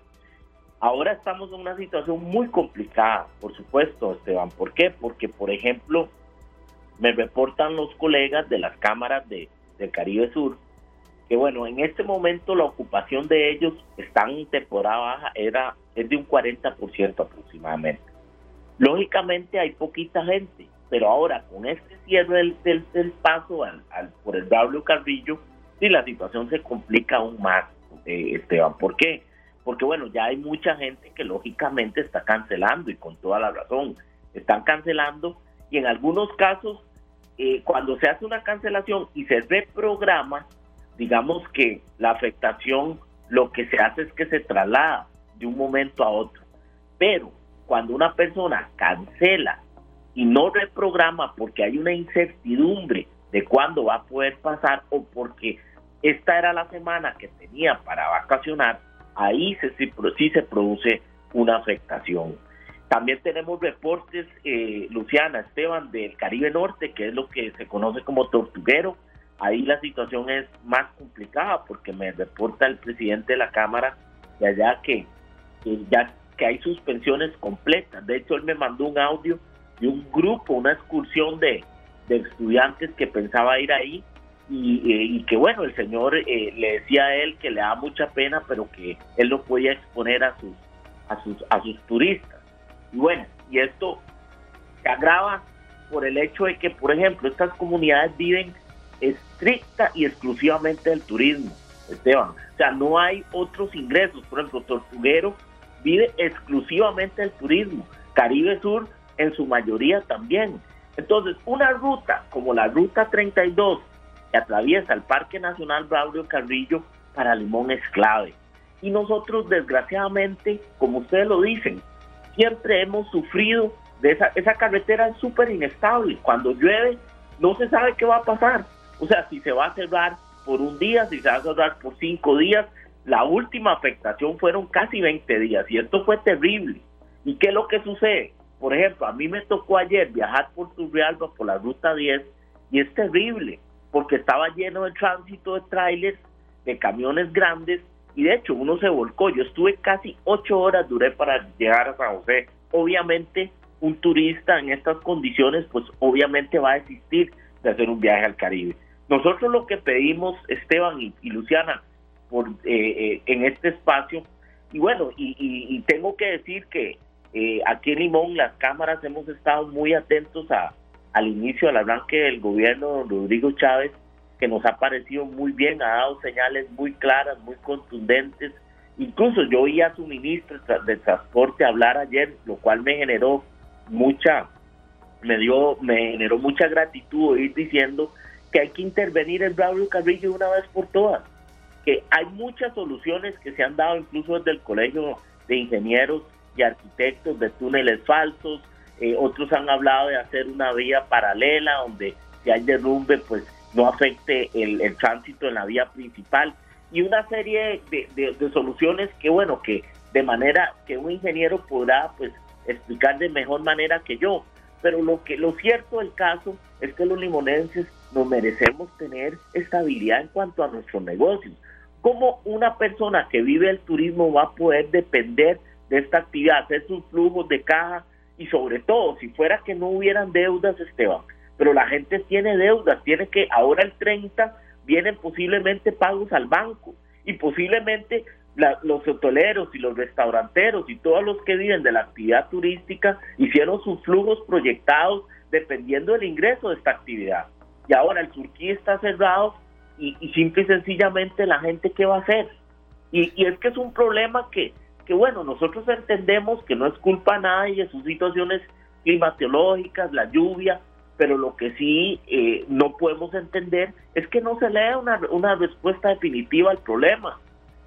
Ahora estamos en una situación muy complicada, por supuesto, Esteban. ¿Por qué? Porque, por ejemplo, me reportan los colegas de las cámaras de, del Caribe Sur que bueno, en este momento la ocupación de ellos están en temporada baja, era, es de un 40% aproximadamente. Lógicamente hay poquita gente, pero ahora con este cierre del, del, paso al, por el W Carrillo, sí la situación se complica aún más, eh, Esteban. ¿Por qué? Porque bueno, ya hay mucha gente que lógicamente está cancelando y con toda la razón, están cancelando y en algunos casos, eh, cuando se hace una cancelación y se reprograma, digamos que la afectación lo que se hace es que se traslada de un momento a otro. Pero cuando una persona cancela y no reprograma porque hay una incertidumbre de cuándo va a poder pasar o porque esta era la semana que tenía para vacacionar, ahí se, sí, se produce una afectación. También tenemos reportes, eh, Luciana, Esteban, del Caribe Norte, que es lo que se conoce como tortuguero, Ahí la situación es más complicada porque me reporta el presidente de la Cámara de allá que, ya que hay suspensiones completas. De hecho, él me mandó un audio de un grupo, una excursión de, estudiantes que pensaba ir ahí y, que bueno, el señor eh, le decía a él que le da mucha pena, pero que él no podía exponer a sus, a sus, a sus turistas. Y bueno, y esto se agrava por el hecho de que, por ejemplo, estas comunidades viven estricta y exclusivamente del turismo, Esteban. O sea, no hay otros ingresos. Por ejemplo, Tortuguero vive exclusivamente del turismo. Caribe Sur en su mayoría también. Entonces, una ruta como la Ruta 32 atraviesa el Parque Nacional Braulio Carrillo para Limón es clave. Y nosotros, desgraciadamente, como ustedes lo dicen, siempre hemos sufrido de esa, esa carretera súper inestable. Cuando llueve, no se sabe qué va a pasar. O sea, si se va a cerrar por un día, si se va a cerrar por cinco días. La última afectación fueron casi 20 días y esto fue terrible. ¿Y qué es lo que sucede? Por ejemplo, a mí me tocó ayer viajar por Turrialba por la ruta 10 y es terrible porque estaba lleno de tránsito de trailers, de camiones grandes y de hecho uno se volcó. Yo estuve casi ocho horas, duré para llegar a San José. Obviamente un turista en estas condiciones pues obviamente va a desistir de hacer un viaje al Caribe. Nosotros lo que pedimos, Esteban y, Luciana, por, eh, eh, en este espacio, y bueno, y, tengo que decir que eh, aquí en Limón las cámaras hemos estado muy atentos a, al inicio del arranque del gobierno de Rodrigo Chávez, que nos ha parecido muy bien, ha dado señales muy claras, muy contundentes. Incluso yo oí a su ministro de Transporte hablar ayer, lo cual me generó mucha, me dio, me generó mucha gratitud oír diciendo que hay que intervenir en Braulio Carrillo una vez por todas, que hay muchas soluciones que se han dado incluso desde el Colegio de Ingenieros y Arquitectos de túneles falsos, eh, otros han hablado de hacer una vía paralela donde si hay derrumbe pues no afecte el, tránsito en la vía principal y una serie de, de, soluciones que bueno que de manera que un ingeniero podrá pues explicar de mejor manera que yo pero lo que lo cierto del caso es que los limonenses nos merecemos tener estabilidad en cuanto a nuestros negocios. ¿Cómo una persona que vive el turismo va a poder depender de esta actividad, hacer sus flujos de caja y sobre todo si fuera que no hubieran deudas, Esteban? Pero la gente tiene deudas, tiene que ahora el 30 vienen posiblemente pagos al banco y posiblemente los hoteleros y los restauranteros y todos los que viven de la actividad turística hicieron sus flujos proyectados dependiendo del ingreso de esta actividad y ahora el Turquía está cerrado y, simple y sencillamente la gente qué va a hacer. Y, es que es un problema que, que, bueno, nosotros entendemos que no es culpa a nadie, sus situaciones climatológicas, la lluvia, pero lo que sí eh, no podemos entender es que no se le da una, una respuesta definitiva al problema.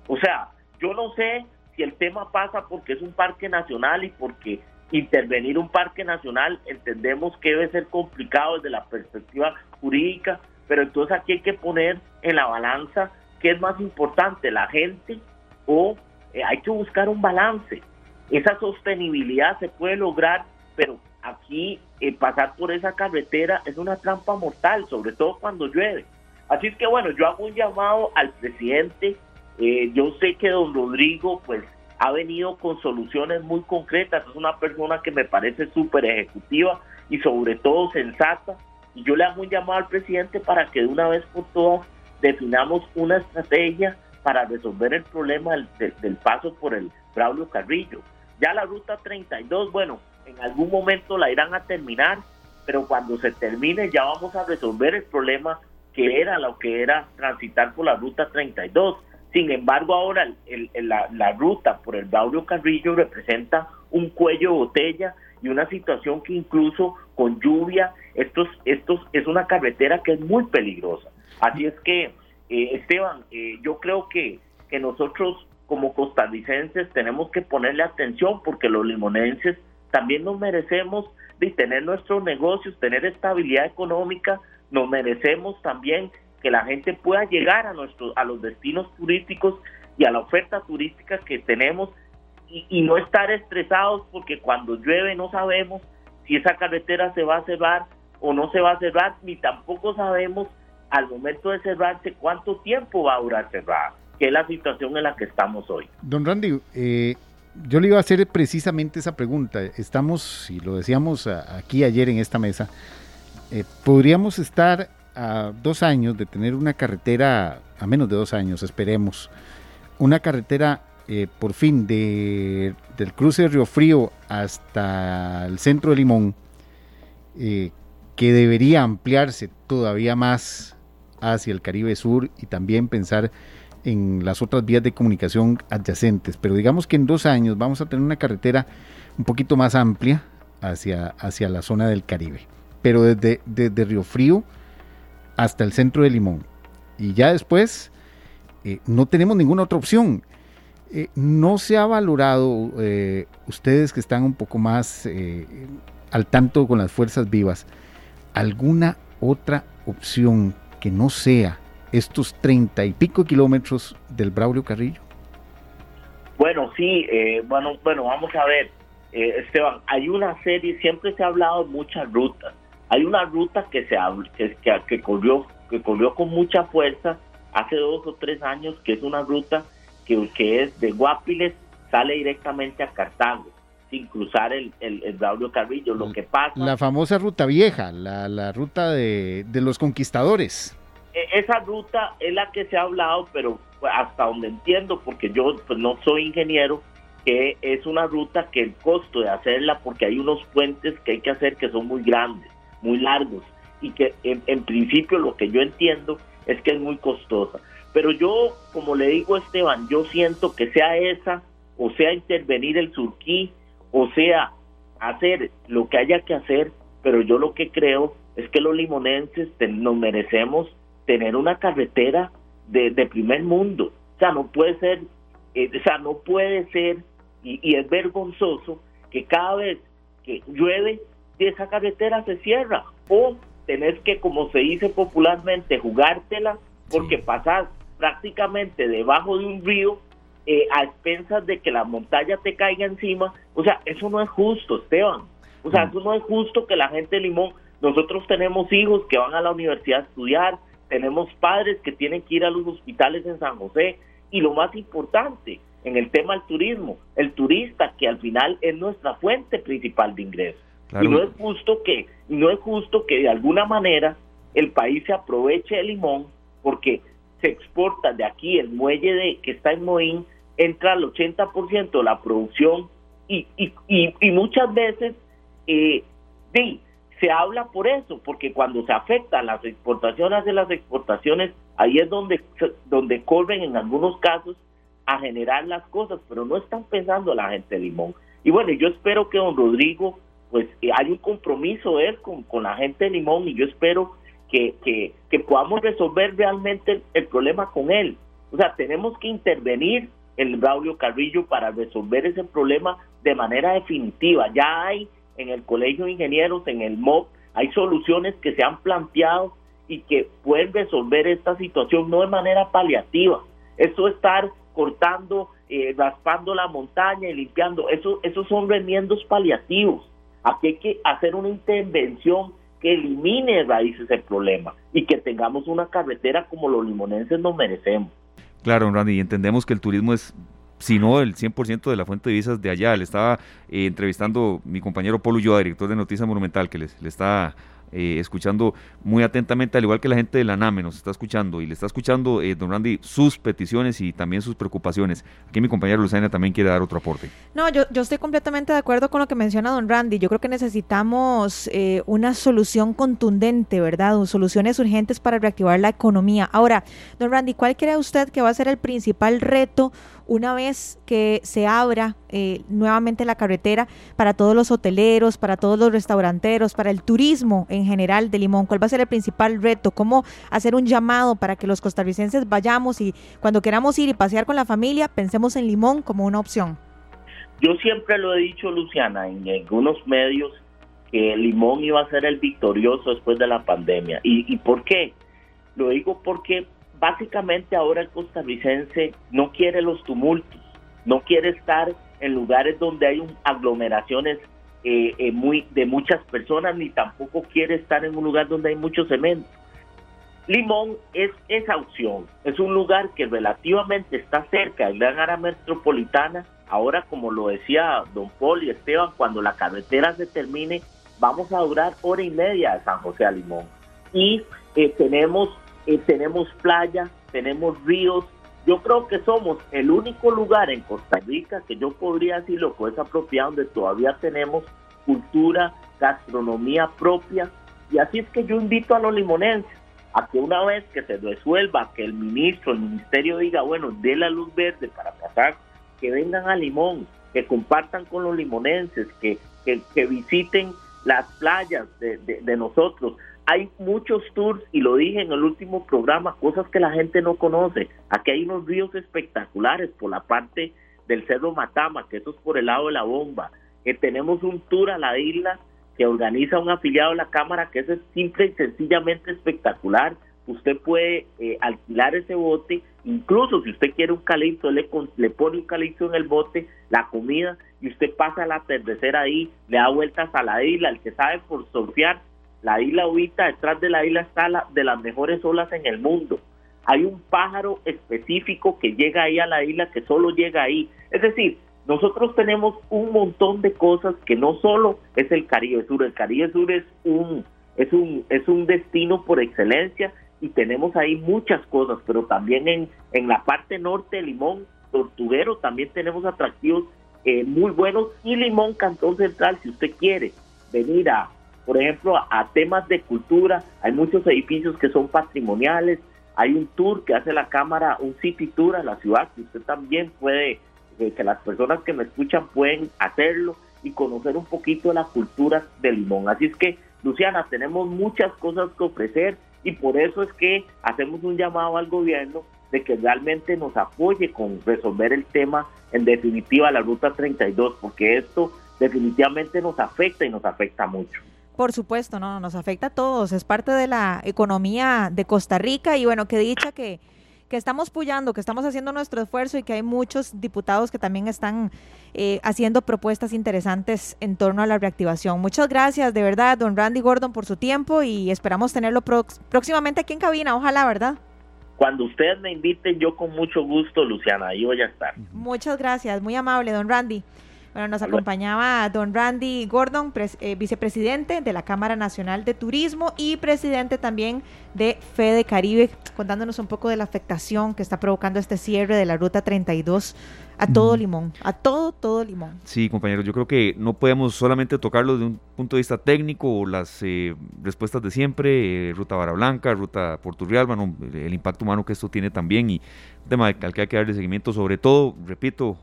O sea, yo no sé si el tema pasa porque es un parque nacional y porque intervenir un parque nacional entendemos que debe ser complicado desde la perspectiva jurídica, pero entonces aquí hay que poner en la balanza qué es más importante, la gente o hay que buscar un balance. Esa sostenibilidad se puede lograr, pero aquí eh, pasar por esa carretera es una trampa mortal, sobre todo cuando llueve. Así es que bueno, yo hago un llamado al presidente. Eh, yo sé que don Rodrigo, pues ha venido con soluciones muy concretas, es una persona que me parece súper ejecutiva y sobre todo sensata. Y yo le hago un llamado al presidente para que de una vez por todas definamos una estrategia para resolver el problema del, paso por el Braulio Carrillo. Ya la ruta 32, bueno, en algún momento la irán a terminar, pero cuando se termine ya vamos a resolver el problema que era lo que era transitar por la ruta 32 sin embargo, ahora la, ruta por el Braulio Carrillo representa un cuello de botella y una situación que incluso con lluvia, estos, estos es una carretera que es muy peligrosa. Así es que, eh, Esteban, eh, yo creo que, que nosotros como costarricenses tenemos que ponerle atención porque los limonenses también nos merecemos de tener nuestros negocios, tener estabilidad económica, nos merecemos también que la gente pueda llegar a, nuestros, a los destinos turísticos y a la oferta turística que tenemos y, no estar estresados porque cuando llueve no sabemos si esa carretera se va a cerrar o no se va a cerrar, ni tampoco sabemos al momento de cerrarse cuánto tiempo va a durar cerrada, que es la situación en la que estamos hoy. Don Randy, eh, yo le iba a hacer precisamente esa pregunta. Estamos, y lo decíamos aquí ayer en esta mesa, eh, podríamos estar a dos años de tener una carretera, a menos de dos años, esperemos, una carretera eh, por fin de, del cruce de Río Frío hasta el centro de Limón, eh, que debería ampliarse todavía más hacia el Caribe Sur y también pensar en las otras vías de comunicación adyacentes. Pero digamos que en dos años vamos a tener una carretera un poquito más amplia hacia, hacia la zona del Caribe. Pero desde, desde Río Frío hasta el centro de Limón. Y ya después eh, no tenemos ninguna otra opción. Eh, no se ha valorado, eh, ustedes que están un poco más al tanto con las fuerzas vivas, ¿alguna otra opción que no sea estos treinta y pico kilómetros del Braulio Carrillo? Bueno, sí, eh, bueno, bueno, vamos a ver, eh, Esteban, hay una serie, siempre se ha hablado de muchas rutas. Hay una ruta que se que, que, corrió que corrió con mucha fuerza hace dos o tres años, que es una ruta que, que es de Guapiles, sale directamente a Cartago sin cruzar el, el, el Braulio Carrillo. Lo que pasa. La famosa ruta vieja, la, la ruta de, de, los conquistadores. E, esa ruta es la que se ha hablado, pero hasta donde entiendo, porque yo pues, no soy ingeniero, que es una ruta que el costo de hacerla, porque hay unos puentes que hay que hacer que son muy grandes, muy largos, y que en, en principio lo que yo entiendo es que es muy costosa. Pero yo, como le digo a Esteban, yo siento que sea esa, o sea intervenir el surquí, o sea, hacer lo que haya que hacer, pero yo lo que creo es que los limonenses nos merecemos tener una carretera de, primer mundo. O sea, no puede ser, eh, o sea, no puede ser, y, es vergonzoso que cada vez que llueve, esa carretera se cierra. O tenés que, como se dice popularmente, jugártela, porque pasás prácticamente debajo de un río eh, a expensas de que la montaña te caiga encima. O sea, eso no es justo, Esteban. O sea, mm. eso no es justo que la gente de Limón, nosotros tenemos hijos que van a la universidad a estudiar, tenemos padres que tienen que ir a los hospitales en San José y lo más importante en el tema del turismo, el turista que al final es nuestra fuente principal de ingresos. Y no es justo que no es justo que de alguna manera el país se aproveche de Limón porque se exporta de aquí el muelle de que está en Moín entra al 80% de la producción y, y, y, muchas veces eh, se habla por eso, porque cuando se afectan las exportaciones de las exportaciones, ahí es donde, donde corren en algunos casos a generar las cosas, pero no están pensando la gente Limón. Y bueno, yo espero que don Rodrigo, pues eh, hay un compromiso él con, con la gente Limón y yo espero que, que, que podamos resolver realmente el problema con él. O sea, tenemos que intervenir el Braulio Carrillo para resolver ese problema de manera definitiva. Ya hay en el Colegio de Ingenieros, en el MOB, hay soluciones que se han planteado y que pueden resolver esta situación no de manera paliativa. Eso estar cortando, eh, raspando la montaña y limpiando, eso, esos son remiendos paliativos. Aquí hay que hacer una intervención que elimine de raíces el problema y que tengamos una carretera como los limonenses nos merecemos. Claro, Randy, y entendemos que el turismo es si no el 100% de la fuente de divisas de allá. Le estaba eh, entrevistando mi compañero Polo Ulloa, director de Noticias Monumental, que le está eh, escuchando muy atentamente, al igual que la gente de la NAME nos está escuchando y le está escuchando, eh, don Randy, sus peticiones y también sus preocupaciones. Aquí mi compañera Luciana también quiere dar otro aporte. No, yo, yo estoy completamente de acuerdo con lo que menciona don Randy. Yo creo que necesitamos eh, una solución contundente, ¿verdad? Soluciones urgentes para reactivar la economía. Ahora, don Randy, ¿cuál cree usted que va a ser el principal reto? Una vez que se abra eh, nuevamente la carretera para todos los hoteleros, para todos los restauranteros, para el turismo en general de Limón? ¿Cuál va a ser el principal reto? ¿Cómo hacer un llamado para que los costarricenses vayamos y cuando queramos ir y pasear con la familia, pensemos en Limón como una opción? Yo siempre lo he dicho, Luciana, en algunos medios, que Limón iba a ser el victorioso después de la pandemia. ¿Y, y por qué? Lo digo porque básicamente ahora el costarricense no quiere los tumultos, no quiere estar en lugares donde hay aglomeraciones eh, eh, de muchas personas, ni tampoco quiere estar en un lugar donde hay mucho cemento. Limón es esa opción, es un lugar que relativamente está cerca de la área metropolitana. Ahora, como lo decía don Paul y Esteban, cuando la carretera se termine, vamos a durar hora y media de San José a Limón. Y eh, tenemos tenemos playa, tenemos ríos. Yo creo que somos el único lugar en Costa Rica que yo podría decirlo con esa propiedad donde todavía tenemos cultura, gastronomía propia. Y así es que yo invito a los limonenses a que una vez que se resuelva, que el ministro, el ministerio diga, bueno, dé la luz verde para pasar, que vengan a Limón, que compartan con los limonenses, que, que, visiten las playas de, de nosotros hay muchos tours, y lo dije en el último programa, cosas que la gente no conoce. Aquí hay unos ríos espectaculares por la parte del Cerro Matama, que eso es por el lado de la bomba. que tenemos un tour a la isla que organiza un afiliado de la Cámara, que eso es simple y sencillamente espectacular. Usted puede eh, alquilar ese bote, incluso si usted quiere un calipso, le, le pone un calipso en el bote, la comida, y usted pasa al atardecer ahí, le da vueltas a la isla, el que sabe por surfear, la isla Ubita, detrás de la isla está la, de las mejores olas en el mundo. Hay un pájaro específico que llega ahí a la isla, que solo llega ahí. Es decir, nosotros tenemos un montón de cosas que no solo es el Caribe Sur, el Caribe Sur es un, es un, es un destino por excelencia y tenemos ahí muchas cosas, pero también en, en la parte norte Limón, Tortuguero, también tenemos atractivos eh, muy buenos y Limón, Cantón Central, si usted quiere venir a, por ejemplo, a, temas de cultura, hay muchos edificios que son patrimoniales, hay un tour que hace la Cámara, un city tour a la ciudad, que usted también puede, eh, que las personas que me escuchan pueden hacerlo y conocer un poquito de la cultura de Limón. Así es que, Luciana, tenemos muchas cosas que ofrecer y por eso es que hacemos un llamado al gobierno de que realmente nos apoye con resolver el tema, en definitiva, la Ruta 32, porque esto definitivamente nos afecta y nos afecta mucho. Por supuesto, no, nos afecta a todos, es parte de la economía de Costa Rica y bueno, que dicha que, que estamos puyando, que estamos haciendo nuestro esfuerzo y que hay muchos diputados que también están eh, haciendo propuestas interesantes en torno a la reactivación. Muchas gracias, de verdad, don Randy Gordon, por su tiempo y esperamos tenerlo próximamente aquí en cabina, ojalá, ¿verdad? Cuando ustedes me inviten, yo con mucho gusto, Luciana, ahí voy a estar. Muchas gracias, muy amable, don Randy. Bueno, nos acompañaba don Randy Gordon, eh, vicepresidente de la Cámara Nacional de Turismo y presidente también de Fede Caribe, contándonos un poco de la afectación que está provocando este cierre de la Ruta 32 a todo limón, a todo, todo limón. Sí, compañeros, yo creo que no podemos solamente tocarlo desde un punto de vista técnico, las eh, respuestas de siempre, eh, Ruta Vara Blanca, Ruta Porturrial, bueno, el impacto humano que esto tiene también y un tema al que hay que darle seguimiento, sobre todo, repito,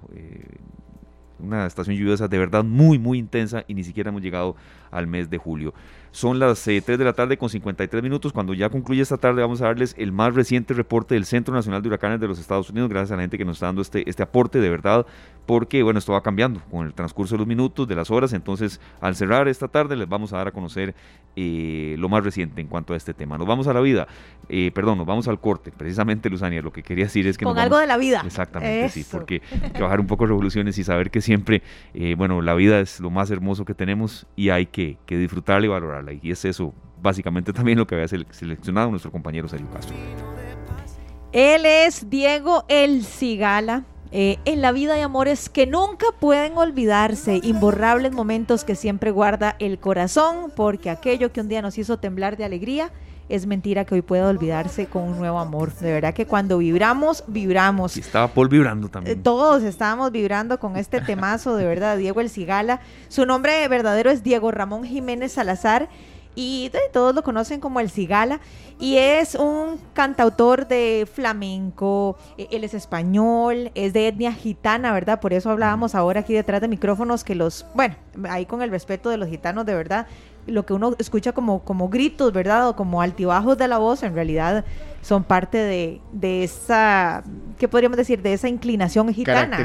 una estación lluviosa de verdad muy, muy intensa y ni siquiera hemos llegado al mes de julio. Son las 3 eh, de la tarde con 53 minutos. Cuando ya concluye esta tarde vamos a darles el más reciente reporte del Centro Nacional de Huracanes de los Estados Unidos. Gracias a la gente que nos está dando este, este aporte de verdad, porque bueno, esto va cambiando con el transcurso de los minutos, de las horas. Entonces, al cerrar esta tarde les vamos a dar a conocer eh, lo más reciente en cuanto a este tema. Nos vamos a la vida, eh, perdón, nos vamos al corte. Precisamente, Luzania, lo que quería decir es que... Con algo de la vida. Exactamente, sí, porque hay que bajar un poco revoluciones y saber que siempre, bueno, la vida es lo más hermoso que tenemos y hay que, que disfrutarla y valorarla. Y es eso básicamente también lo que había seleccionado nuestro compañero Sergio Castro. Él es Diego El Cigala. Eh, en la vida de amores que nunca pueden olvidarse, imborrables momentos que siempre guarda el corazón, porque aquello que un día nos hizo temblar de alegría, es mentira que hoy pueda olvidarse con un nuevo amor. De verdad que cuando vibramos, vibramos. Y estaba Paul vibrando también. Eh, todos estábamos vibrando con este temazo, de verdad, Diego El Cigala. Su nombre verdadero es Diego Ramón Jiménez Salazar y todos lo conocen como el Cigala y es un cantautor de flamenco, e, él es español, es de etnia gitana, ¿verdad? Por eso hablábamos ahora aquí detrás de micrófonos que los, bueno, ahí con el respeto de los gitanos, de verdad, lo que uno escucha como, como gritos, ¿verdad? O como altibajos de la voz, en realidad son parte de, de esa, ¿qué podríamos decir? De esa inclinación gitana.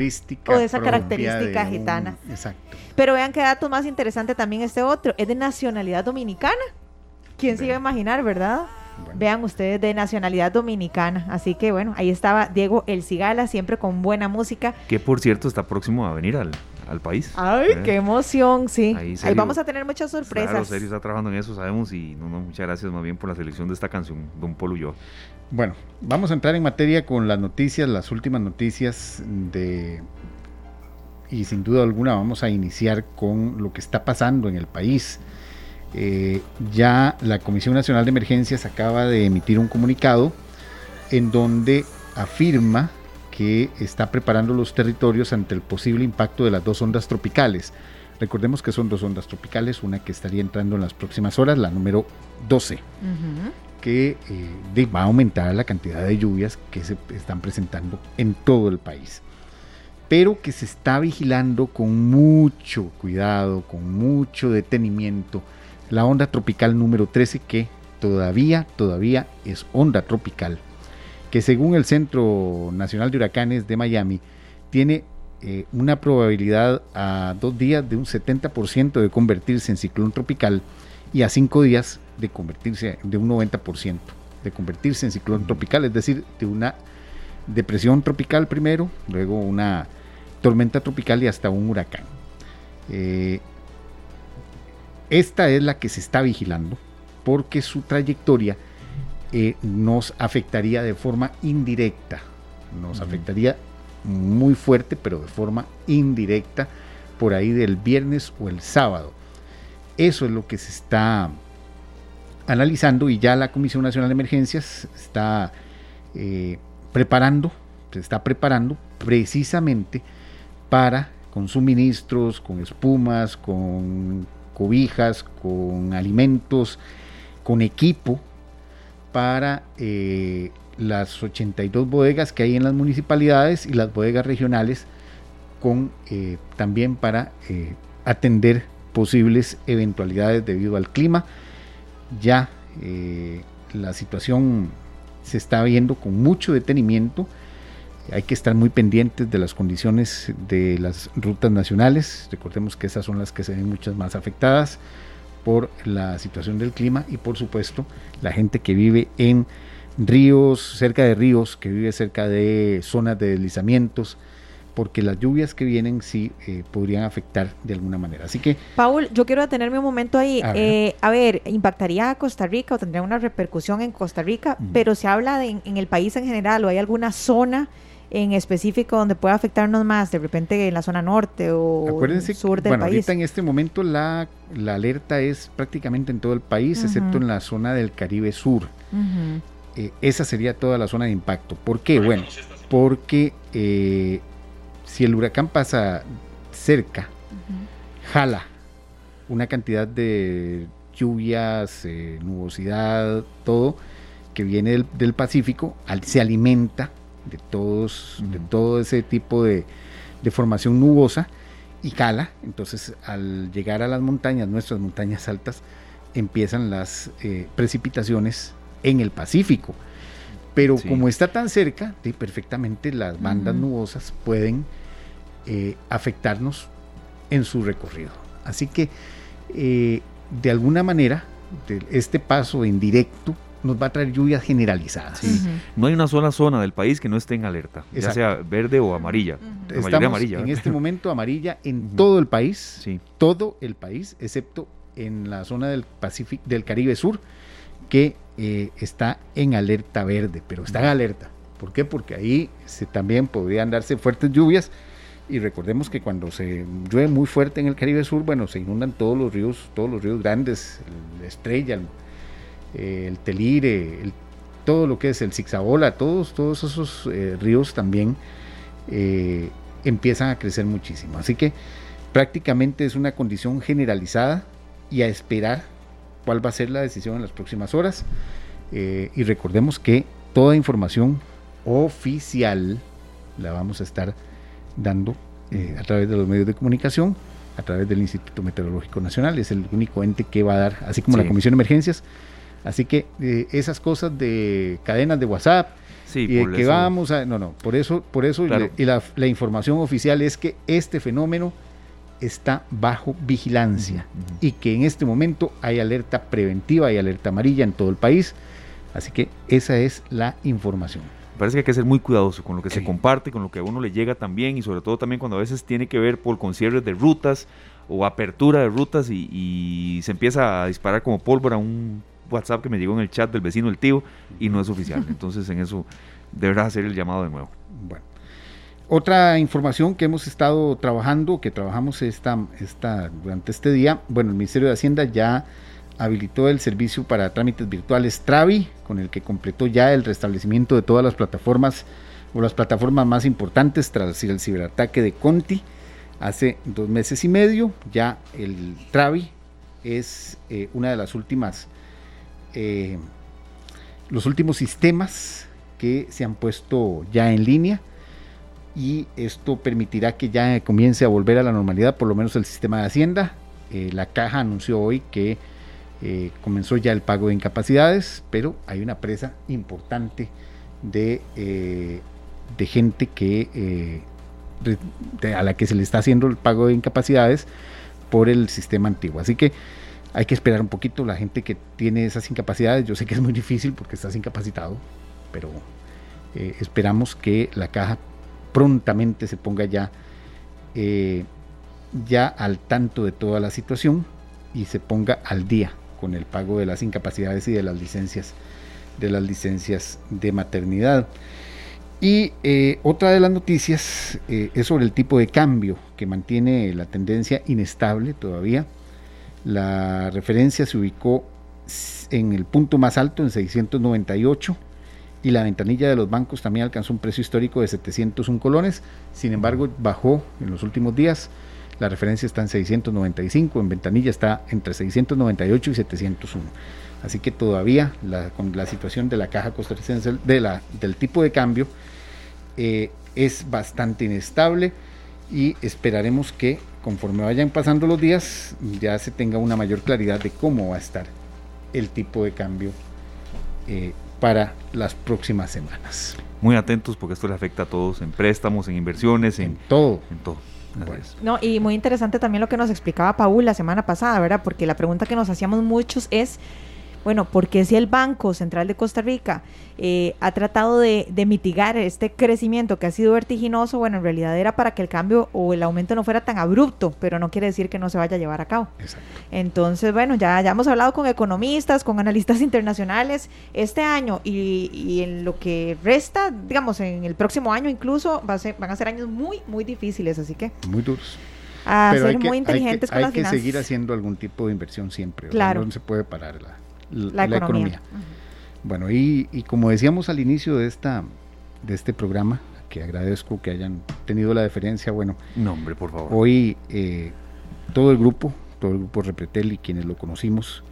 o de esa característica gitana. exacto. Pero vean qué dato más interesante también este otro. Es de nacionalidad dominicana. ¿Quién se iba a imaginar, verdad? Vean ustedes de nacionalidad dominicana. Así que bueno, ahí estaba Diego El Cigala, siempre con buena música. Que por cierto está próximo a venir al, al país. Ay, qué emoción, sí. Ahí, vamos a tener muchas sorpresas. Claro, Sergio está trabajando en eso, sabemos, y no, muchas gracias más bien por la selección de esta canción, Don Polo yo. Bueno, vamos a entrar en materia con las noticias, las últimas noticias de... Y sin duda alguna vamos a iniciar con lo que está pasando en el país. Eh, ya la Comisión Nacional de Emergencias acaba de emitir un comunicado en donde afirma que está preparando los territorios ante el posible impacto de las dos ondas tropicales. Recordemos que son dos ondas tropicales, una que estaría entrando en las próximas horas, la número 12, que eh, va a aumentar la cantidad de lluvias que se están presentando en todo el país. Pero que se está vigilando con mucho cuidado, con mucho detenimiento, la onda tropical número 13 que todavía, todavía es onda tropical que según el Centro Nacional de Huracanes de Miami, tiene eh, una probabilidad a dos días de un 70% de convertirse en ciclón tropical y a cinco días de convertirse de un 90% de convertirse en ciclón tropical, es decir, de una depresión tropical primero, luego una tormenta tropical y hasta un huracán. Eh, esta es la que se está vigilando porque su trayectoria eh, nos afectaría de forma indirecta, nos afectaría muy fuerte, pero de forma indirecta por ahí del viernes o el sábado. Eso es lo que se está analizando y ya la Comisión Nacional de Emergencias está eh, preparando, se está preparando precisamente para con suministros, con espumas, con cobijas, con alimentos, con equipo para eh, las 82 bodegas que hay en las municipalidades y las bodegas regionales, con eh, también para atender posibles eventualidades debido al clima ya eh, la situación se está viendo con mucho detenimiento. Hay que estar muy pendientes de las condiciones de las rutas nacionales. Recordemos que esas son las que se ven muchas más afectadas por la situación del clima y por supuesto la gente que vive en ríos, cerca de ríos, que vive cerca de zonas de deslizamientos, porque las lluvias que vienen sí eh, podrían afectar de alguna manera. Así que... Paul, yo quiero detenerme un momento ahí. A ver, eh, a ver ¿impactaría a Costa Rica o tendría una repercusión en Costa Rica? Pero se habla de, en, el país en general o hay alguna zona en específico donde pueda afectarnos más, de repente en la zona norte o sur del bueno, país. Ahorita en este momento la, la, alerta es prácticamente en todo el país, excepto en la zona del Caribe Sur. Eh, esa sería toda la zona de impacto. ¿Por qué? Bueno, porque si el huracán pasa cerca, jala una cantidad de lluvias, eh, nubosidad, todo que viene del, Pacífico, se alimenta de todos, de todo ese tipo de, formación nubosa y jala. Entonces, al llegar a las montañas, nuestras montañas altas, empiezan las eh, precipitaciones en el Pacífico. Pero como está tan cerca, perfectamente las bandas nubosas pueden eh, afectarnos en su recorrido. Así que, eh, de alguna manera, este paso indirecto nos va a traer lluvias generalizadas. No hay una sola zona del país que no esté en alerta, ya sea verde o amarilla. amarilla. En este momento amarilla en todo el país, todo el país, excepto en la zona del Pacífico, del Caribe Sur, que eh, está en alerta verde, pero está en alerta. ¿Por qué? Porque ahí se, también podrían darse fuertes lluvias y recordemos que cuando se llueve muy fuerte en el Caribe Sur, bueno, se inundan todos los ríos, todos los ríos grandes, el Estrella, el, eh, Telire, todo lo que es el Zigzagola, todos, todos esos eh, ríos también eh, empiezan a crecer muchísimo. Así que prácticamente es una condición generalizada y a esperar cuál va a ser la decisión en las próximas horas. y recordemos que toda información oficial la vamos a estar dando eh, a través de los medios de comunicación, a través del Instituto Meteorológico Nacional, es el único ente que va a dar, así como la Comisión de Emergencias. Así que eh, esas cosas de cadenas de WhatsApp, y que vamos a... No, no, por eso, por eso y, la, información oficial es que este fenómeno está bajo vigilancia y que en este momento hay alerta preventiva y alerta amarilla en todo el país. Así que esa es la información. Parece que hay que ser muy cuidadoso con lo que se comparte, con lo que a uno le llega también y sobre todo también cuando a veces tiene que ver por concierres de rutas o apertura de rutas y, se empieza a disparar como pólvora un WhatsApp que me llegó en el chat del vecino del tío y no es oficial. Entonces en eso deberá hacer el llamado de nuevo. Bueno. Otra información que hemos estado trabajando, que trabajamos esta, esta, durante este día, bueno, el Ministerio de Hacienda ya habilitó el servicio para trámites virtuales Travi, con el que completó ya el restablecimiento de todas las plataformas o las plataformas más importantes tras el ciberataque de Conti hace dos meses y medio. Ya el Travi es eh, una de las últimas, eh, los últimos sistemas que se han puesto ya en línea y esto permitirá que ya comience a volver a la normalidad, por lo menos el sistema de Hacienda. Eh, la caja anunció hoy que eh, comenzó ya el pago de incapacidades, pero hay una presa importante de, de gente que a la que se le está haciendo el pago de incapacidades por el sistema antiguo. Así que hay que esperar un poquito la gente que tiene esas incapacidades. Yo sé que es muy difícil porque estás incapacitado, pero eh, esperamos que la caja prontamente se ponga ya, eh, ya al tanto de toda la situación y se ponga al día con el pago de las incapacidades y de las licencias de las licencias de maternidad. Y eh, otra de las noticias es sobre el tipo de cambio que mantiene la tendencia inestable todavía la referencia se ubicó en el punto más alto, en 698, y la ventanilla de los bancos también alcanzó un precio histórico de 701 colones. Sin embargo, bajó en los últimos días. La referencia está en 695, en ventanilla está entre 698 y 701. Así que todavía con la situación de la caja costarricense del tipo de cambio eh, es bastante inestable y esperaremos que conforme vayan pasando los días ya se tenga una mayor claridad de cómo va a estar el tipo de cambio eh, para las próximas semanas. Muy atentos porque esto le afecta a todos en préstamos, en inversiones, en, todo. En todo. No, y muy interesante también lo que nos explicaba Paul la semana pasada, ¿verdad? Porque la pregunta que nos hacíamos muchos es bueno, porque si el Banco Central de Costa Rica eh, ha tratado de, mitigar este crecimiento que ha sido vertiginoso, bueno, en realidad era para que el cambio o el aumento no fuera tan abrupto, pero no quiere decir que no se vaya a llevar a cabo. Exacto. Entonces, bueno, ya, ya hemos hablado con economistas, con analistas internacionales este año y, en lo que resta, digamos, en el próximo año incluso, va a ser, van a ser años muy, muy difíciles, así que... Muy duros a ser muy inteligentes. Hay que seguir haciendo algún tipo de inversión siempre. Claro. no se puede parar la, la, economía. Bueno, y, como decíamos al inicio de, esta, de este programa, que agradezco que hayan tenido la deferencia, bueno, no, hombre, por favor. Hoy eh, todo el grupo, todo el grupo Repretel y quienes lo conocimos,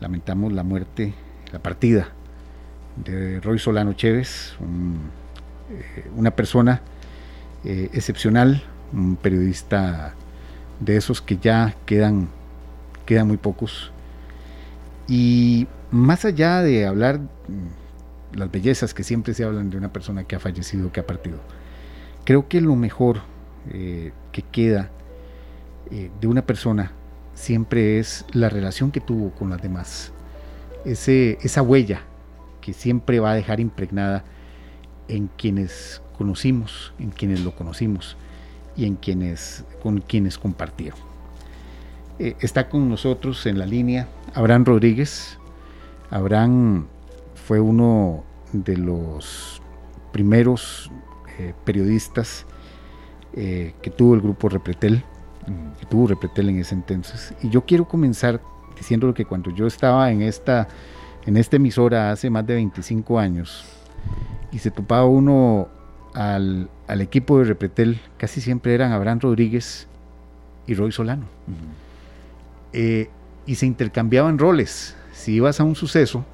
lamentamos la muerte, la partida de Roy Solano Chévez, eh, una persona eh, excepcional, un periodista de esos que ya quedan, quedan muy pocos y más allá de hablar mm, las bellezas que siempre se hablan de una persona que ha fallecido, que ha partido, creo que lo mejor eh, que queda eh, de una persona siempre es la relación que tuvo con las demás, Ese, esa huella que siempre va a dejar impregnada en quienes conocimos, en quienes lo conocimos y en quienes con quienes compartieron. Eh, está con nosotros en la línea Abraham Rodríguez. Abraham fue uno de los primeros eh, periodistas eh, que tuvo el grupo Repretel, que tuvo Repretel en ese entonces. Y yo quiero comenzar diciendo que cuando yo estaba en esta, en esta emisora hace más de 25 años y se topaba uno al, equipo de Repretel, casi siempre eran Abraham Rodríguez y Roy Solano. Eh, y se intercambiaban roles. Si ibas a un suceso,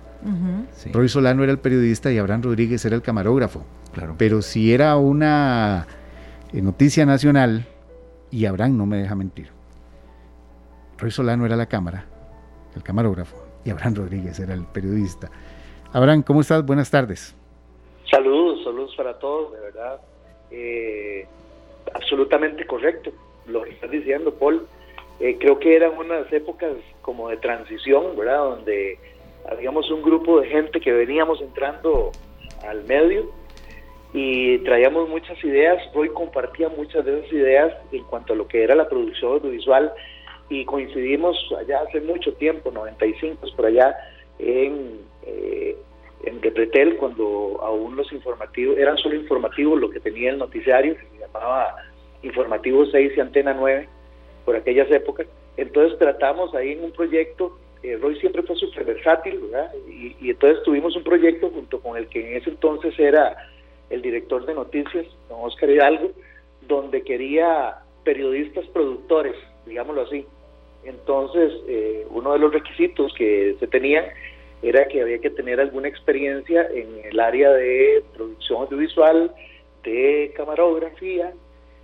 Roy Solano era el periodista y Abraham Rodríguez era el camarógrafo. Claro. Pero si era una eh, noticia nacional, y Abraham no me deja mentir, Roy Solano era la cámara, el camarógrafo, y Abraham Rodríguez era el periodista. Abraham, ¿cómo estás? Buenas tardes. Saludos, saludos para todos, de verdad. Eh, absolutamente correcto lo que estás diciendo, Paul. Eh, creo que eran unas épocas como de transición, ¿verdad? Donde habíamos un grupo de gente que veníamos entrando al medio y traíamos muchas ideas. Roy compartía muchas de esas ideas en cuanto a lo que era la producción audiovisual y coincidimos allá hace mucho tiempo, 95 por allá, en, eh, en Repretel, cuando aún los informativos, eran solo informativos lo que tenía el noticiario, se llamaba Informativo 6 y Antena 9 por aquellas épocas. Entonces tratamos ahí en un proyecto, eh, Roy siempre fue súper versátil, ¿verdad? Y, entonces tuvimos un proyecto junto con el que en ese entonces era el director de noticias, don Oscar Hidalgo, donde quería periodistas productores, digámoslo así. Entonces, eh, uno de los requisitos que se tenían era que había que tener alguna experiencia en el área de producción audiovisual, de camarógrafía,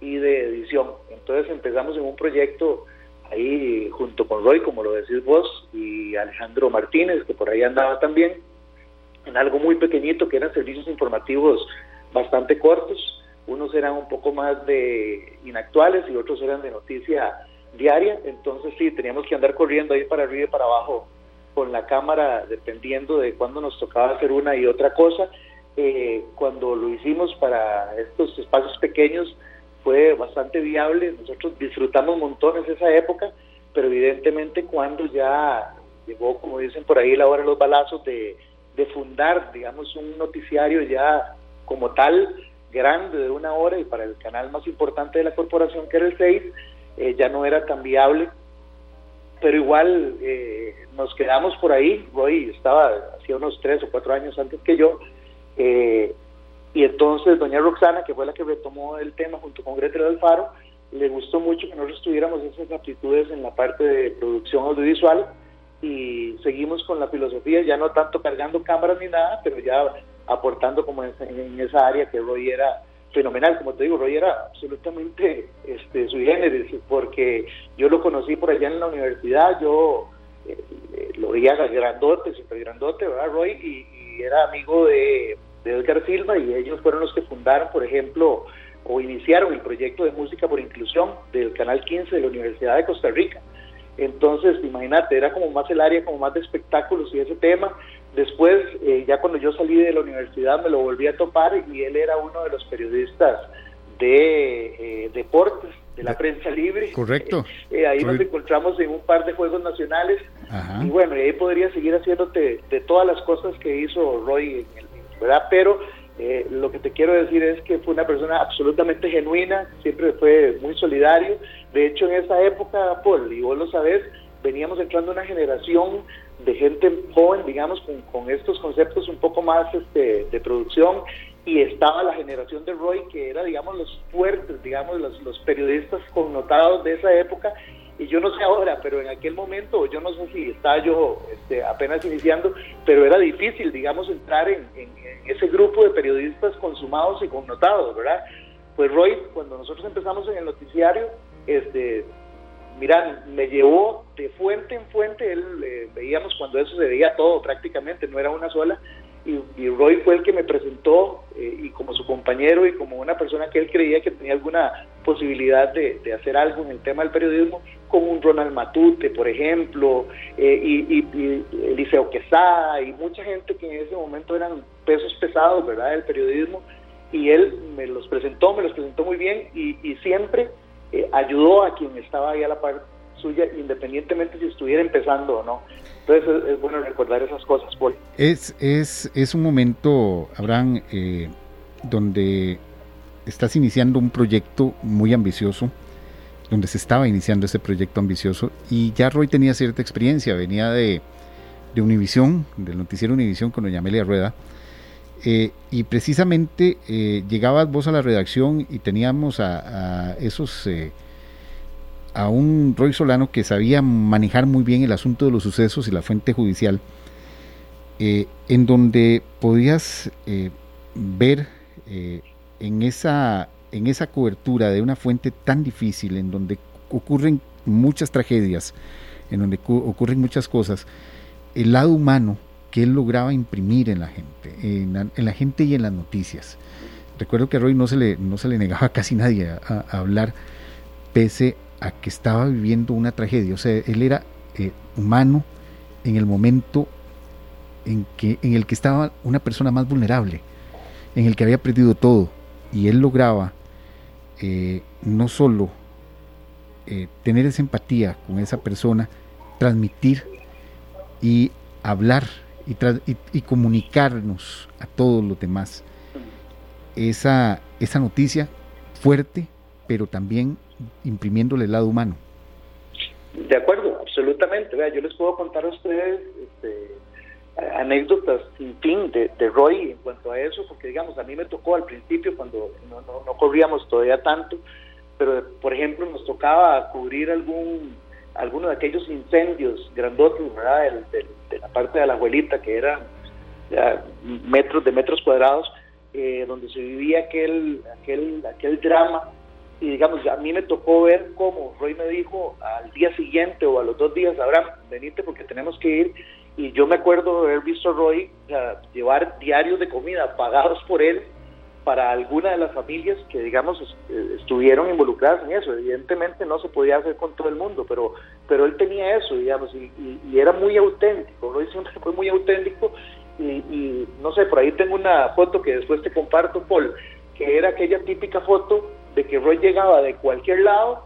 y de edición. Entonces empezamos en un proyecto ahí junto con Roy, como lo decís vos, y Alejandro Martínez, que por ahí andaba también, en algo muy pequeñito que eran servicios informativos bastante cortos, unos eran un poco más de inactuales y otros eran de noticia diaria, entonces sí, teníamos que andar corriendo ahí para arriba y para abajo con la cámara, dependiendo de cuándo nos tocaba hacer una y otra cosa. Eh, cuando lo hicimos para estos espacios pequeños fue bastante viable, nosotros disfrutamos montones esa época, pero evidentemente cuando ya llegó, como dicen por ahí, la hora de los balazos de, de fundar, digamos, un noticiario ya como tal, grande de una hora y para el canal más importante de la corporación que era el 6, eh, ya no era tan viable. Pero igual eh, nos quedamos por ahí, Roy estaba hacía unos tres o cuatro años antes que yo, eh, y entonces doña Roxana, que fue la que retomó el tema junto con Gretel Alfaro, le gustó mucho que nosotros tuviéramos esas aptitudes en la parte de producción audiovisual y seguimos con la filosofía, ya no tanto cargando cámaras ni nada, pero ya aportando como en, esa área que Roy era fenomenal, como te digo, Roy era absolutamente este, su género, porque yo lo conocí por allá en la universidad, yo eh, eh, lo veía grandote, siempre grandote, ¿verdad, Roy? Y, era amigo de, de Edgar Silva y ellos fueron los que fundaron, por ejemplo, o iniciaron el proyecto de música por inclusión del Canal 15 de la Universidad de Costa Rica. Entonces, imagínate, era como más el área, como más de espectáculos y ese tema. Después, eh, ya cuando yo salí de la universidad, me lo volví a topar y él era uno de los periodistas de eh, deportes, de la prensa libre. Correcto. Eh, ahí nos encontramos en un par de Juegos Nacionales. Y bueno, ahí podría seguir haciéndote de todas las cosas que hizo Roy, en el, Pero lo que te quiero decir es que fue una persona absolutamente genuina, siempre fue muy solidario. De hecho, en esa época, Paul, y vos lo sabés, veníamos entrando una generación de gente joven, digamos, con, estos conceptos un poco más este, de producción y estaba la generación de Roy que era, digamos, los fuertes, digamos, los, los periodistas connotados de esa época y yo no sé ahora, pero en aquel momento, yo no sé si estaba yo este, apenas iniciando, pero era difícil, digamos, entrar en, ese grupo de periodistas consumados y connotados, ¿verdad? Pues Roy, cuando nosotros empezamos en el noticiario, este, mira, me llevó de fuente en fuente, él eh, veíamos cuando eso se veía todo prácticamente, no era una sola, y, Roy fue el que me presentó eh, y como su compañero y como una persona que él creía que tenía alguna posibilidad de, hacer algo en el tema del periodismo, con un Ronald Matute, por ejemplo, eh, y, y, Eliseo Quesada y mucha gente que en ese momento eran pesos pesados, ¿verdad?, del periodismo, y él me los presentó, me los presentó muy bien y, siempre eh, ayudó a quien estaba ahí a la par suya, independientemente si estuviera empezando o no. Entonces es, bueno recordar esas cosas, Paul. Es, es, es un momento, Abraham, eh, donde estás iniciando un proyecto muy ambicioso, donde se estaba iniciando ese proyecto ambicioso, y ya Roy tenía cierta experiencia, venía de, de Univisión, del noticiero Univisión con doña Amelia Rueda, eh, y precisamente eh, llegabas vos a la redacción y teníamos a, esos a un Roy Solano que sabía manejar muy bien el asunto de los sucesos y la fuente judicial, eh, en donde podías eh, ver eh, en, esa, en esa cobertura de una fuente tan difícil, en donde ocurren muchas tragedias, en donde ocurren muchas cosas, el lado humano que él lograba imprimir en la gente, en la, gente y en las noticias. Recuerdo que a Roy no se le, no se le negaba casi nadie a, hablar, pese a que estaba viviendo una tragedia. O sea, él era eh, humano en el momento en, que, en el que estaba una persona más vulnerable, en el que había perdido todo. Y él lograba eh, no solo eh, tener esa empatía con esa persona, transmitir y hablar y, comunicarnos a todos los demás esa, esa noticia fuerte, pero también imprimiéndole el lado humano. De acuerdo, absolutamente. Vea, yo les puedo contar a ustedes este, anécdotas sin fin de, Roy en cuanto a eso, porque digamos, a mí me tocó al principio cuando no, no, corríamos todavía tanto, pero por ejemplo nos tocaba cubrir algún alguno de aquellos incendios grandotes, ¿verdad? de la parte de la abuelita, que eran metros de metros cuadrados, eh, donde se vivía aquel, aquel, aquel drama y digamos, a mí me tocó ver cómo Roy me dijo al día siguiente o a los dos días, Abraham, venite porque tenemos que ir. Y yo me acuerdo de haber visto a Roy llevar diarios de comida pagados por él para alguna de las familias que, digamos, eh, estuvieron involucradas en eso. Evidentemente no se podía hacer con todo el mundo, pero, pero él tenía eso, digamos, y, era muy auténtico. Roy siempre fue muy auténtico y, no sé, por ahí tengo una foto que después te comparto, Paul, que era aquella típica foto de que Roy llegaba de cualquier lado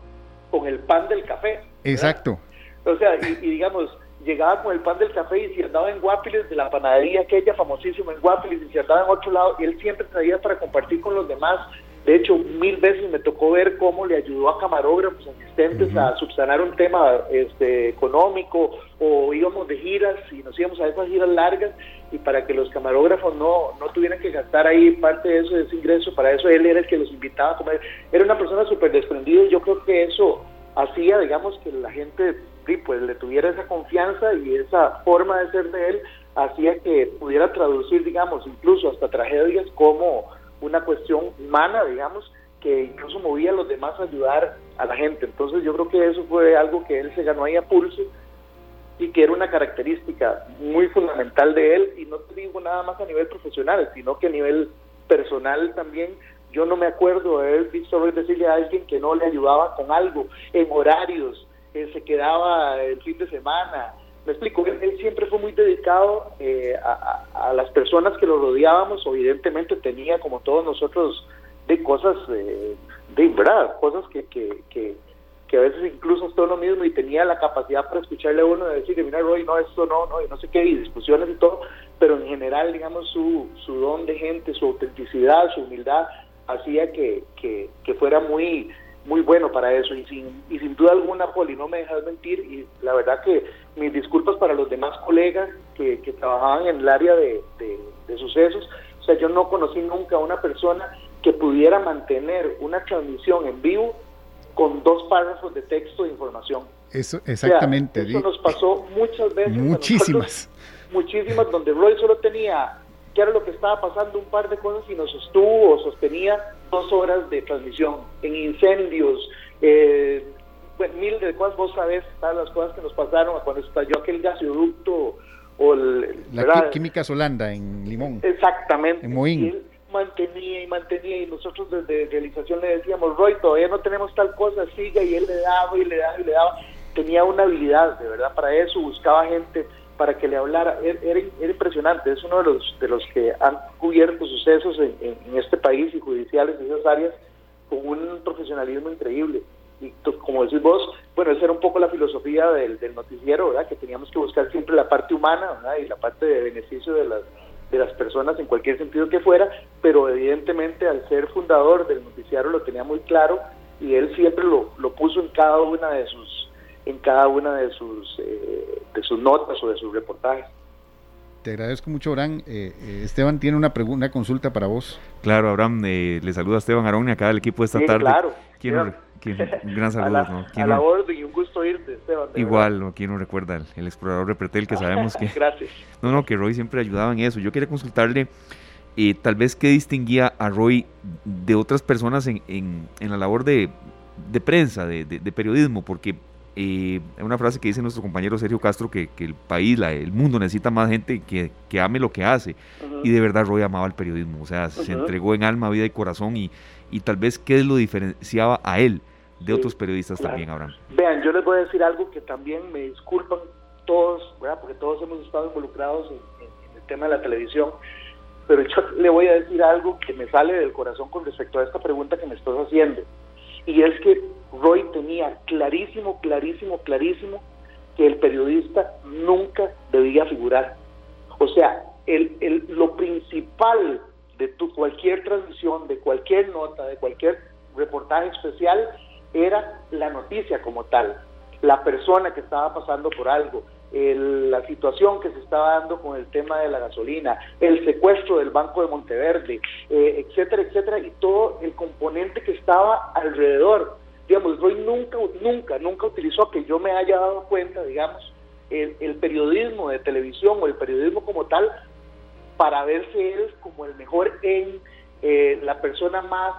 con el pan del café. Exacto. O sea, y, digamos, llegaba con el pan del café y si andaba en Guapiles, de la panadería aquella famosísima en Guapiles, y si andaba en otro lado, y él siempre traía para compartir con los demás. De hecho, mil veces me tocó ver cómo le ayudó a camarógrafos asistentes a subsanar un tema este, económico o íbamos de giras y nos íbamos a esas giras largas y para que los camarógrafos no, no tuvieran que gastar ahí parte de eso, de ese ingreso, para eso él era el que los invitaba a comer. Era una persona súper desprendida y yo creo que eso hacía, digamos, que la gente pues le tuviera esa confianza y esa forma de ser de él hacía que pudiera traducir, digamos, incluso hasta tragedias como una cuestión humana, digamos, que incluso movía a los demás a ayudar a la gente. Entonces yo creo que eso fue algo que él se ganó ahí a pulso y que era una característica muy fundamental de él, y no te digo nada más a nivel profesional, sino que a nivel personal también. Yo no me acuerdo de haber visto decirle a alguien que no le ayudaba con algo, en horarios, se quedaba el fin de semana. Me explico, él, siempre fue muy dedicado eh, a, las personas que lo rodeábamos, evidentemente tenía como todos nosotros de cosas, eh, de verdad, cosas que, que, que, a veces incluso es todo lo mismo y tenía la capacidad para escucharle a uno y decirle, mira Roy, no, esto no, no, y no sé qué, y discusiones y todo, pero en general, digamos, su, su don de gente, su autenticidad, su humildad, hacía que, que, que fuera muy muy bueno para eso y sin, y sin duda alguna, Poli, no me dejas mentir y la verdad que mis disculpas para los demás colegas que, que trabajaban en el área de, de, sucesos, o sea, yo no conocí nunca a una persona que pudiera mantener una transmisión en vivo con dos párrafos de texto de información. Eso, exactamente. eso nos pasó muchas veces. Muchísimas. muchísimas, donde Roy solo tenía qué era lo que estaba pasando, un par de cosas y nos sostuvo o sostenía dos horas de transmisión en incendios, eh, bueno, mil de cosas vos sabés, todas las cosas que nos pasaron cuando estalló aquel gasoducto o la química Solanda en Limón. Exactamente. En Moín. Y él mantenía y mantenía y nosotros desde realización le decíamos, Roy, todavía no tenemos tal cosa, siga y él le daba y le daba y le daba. Tenía una habilidad, de verdad, para eso, buscaba gente para que le hablara. Era, impresionante, es uno de los, de los que han cubierto sucesos en, este país y judiciales en esas áreas con un profesionalismo increíble. Y como decís vos, bueno, esa era un poco la filosofía del, noticiero, ¿verdad? Que teníamos que buscar siempre la parte humana, Y la parte de beneficio de las, de las personas en cualquier sentido que fuera, pero evidentemente al ser fundador del noticiero lo tenía muy claro y él siempre lo, lo puso en cada una de sus en cada una de sus, eh, de sus notas o de sus reportajes. Te agradezco mucho, Abraham. Eh, eh, Esteban tiene una, una consulta para vos. Claro, Abraham, le saluda a Esteban Arón y acá del equipo esta tarde. Claro. un gran saludo. a la, ¿no? orden y un gusto irte, Esteban. Igual, ¿no? ¿quién no recuerda? El, explorador de Pretel, que sabemos que... Gracias. No, no, que Roy siempre ayudaba en eso. Yo quería consultarle eh, tal vez qué distinguía a Roy de otras personas en, en, en la labor de, de prensa, de, de, periodismo, porque hay una frase que dice nuestro compañero Sergio Castro que, el país, la, el mundo necesita más gente que, que ame lo que hace. Y de verdad Roy amaba el periodismo, o sea, se entregó en alma, vida y corazón y, y tal vez qué lo diferenciaba a él de otros periodistas también, Abraham. Vean, yo les voy a decir algo que también me disculpan todos, ¿verdad? porque todos hemos estado involucrados en, en el tema de la televisión, pero yo le voy a decir algo que me sale del corazón con respecto a esta pregunta que me estás haciendo. Y es que Roy tenía clarísimo, clarísimo, clarísimo que el periodista nunca debía figurar. O sea, el, el, lo principal de tu, cualquier transmisión, de cualquier nota, de cualquier reportaje especial, era la noticia como tal, la persona que estaba pasando por algo, la situación que se estaba dando con el tema de la gasolina, el secuestro del Banco de Monteverde, eh, etcétera, etcétera, y todo el componente que estaba alrededor. Digamos, Roy nunca, nunca, nunca utilizó que yo me haya dado cuenta, digamos, el, periodismo de televisión o el periodismo como tal para verse él como el mejor en eh, la persona más,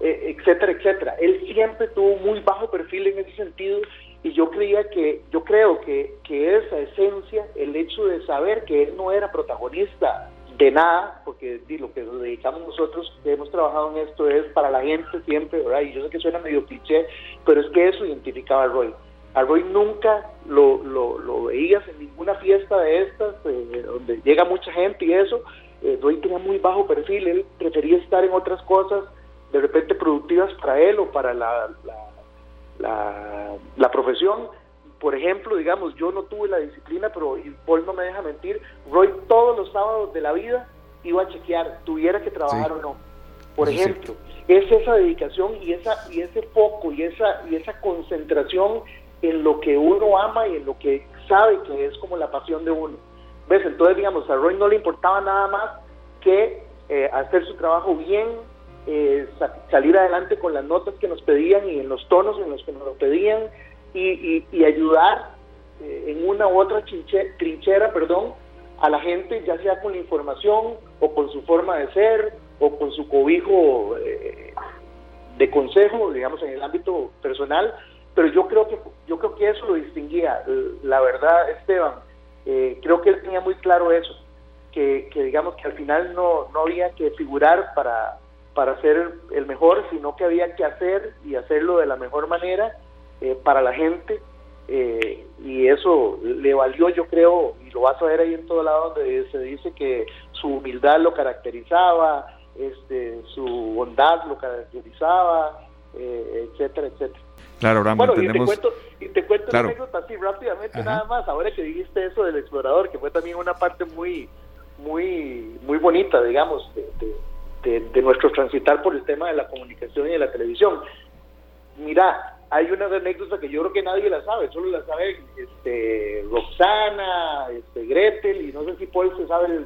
eh, etcétera, etcétera. Él siempre tuvo muy bajo perfil en ese sentido y yo creía que, yo creo que, que esa esencia, el hecho de saber que él no era protagonista de nada, porque lo que nos dedicamos nosotros, hemos trabajado en esto, es para la gente siempre, ¿verdad? Y yo sé que suena medio cliché, pero es que eso identificaba a Roy. A Roy nunca lo, lo, veías en ninguna fiesta de estas, eh, donde llega mucha gente y eso. Eh, Roy tenía muy bajo perfil, él prefería estar en otras cosas, de repente productivas para él o para la, la profesión por ejemplo, digamos, yo no tuve la disciplina, pero Paul no me deja mentir, Roy todos los sábados de la vida iba a chequear, tuviera que trabajar o no. Por ejemplo, es esa dedicación y esa y ese foco y esa y esa concentración en lo que uno ama y en lo que sabe que es como la pasión de uno. ¿Ves? Entonces, digamos, a Roy no le importaba nada más que eh, hacer su trabajo bien, eh, salir adelante con las notas que nos pedían y en los tonos en los que nos lo pedían, y, ayudar eh, en una u otra trinchera, perdón, a la gente, ya sea con la información o con su forma de ser o con su cobijo eh, de consejo, digamos, en el ámbito personal, pero yo creo que yo creo que eso lo distinguía. La verdad, Esteban, eh, creo que él tenía muy claro eso, que, que digamos que al final no, no había que figurar para, para ser el mejor, sino que había que hacer y hacerlo de la mejor manera eh, para la gente eh, y eso le valió yo creo y lo vas a ver ahí en todo lado donde se dice que su humildad lo caracterizaba este su bondad lo caracterizaba eh, etcétera etcétera. Claro, ahora bueno, y te cuento, y te cuento una anécdota así rápidamente nada más, ahora que dijiste eso del explorador, que fue también una parte muy, muy, muy bonita, digamos, de, de nuestro transitar por el tema de la comunicación y de la televisión. Mira, hay una anécdota que yo creo que nadie la sabe, solo la sabe este, Roxana, este, Gretel y no sé si Paul se sabe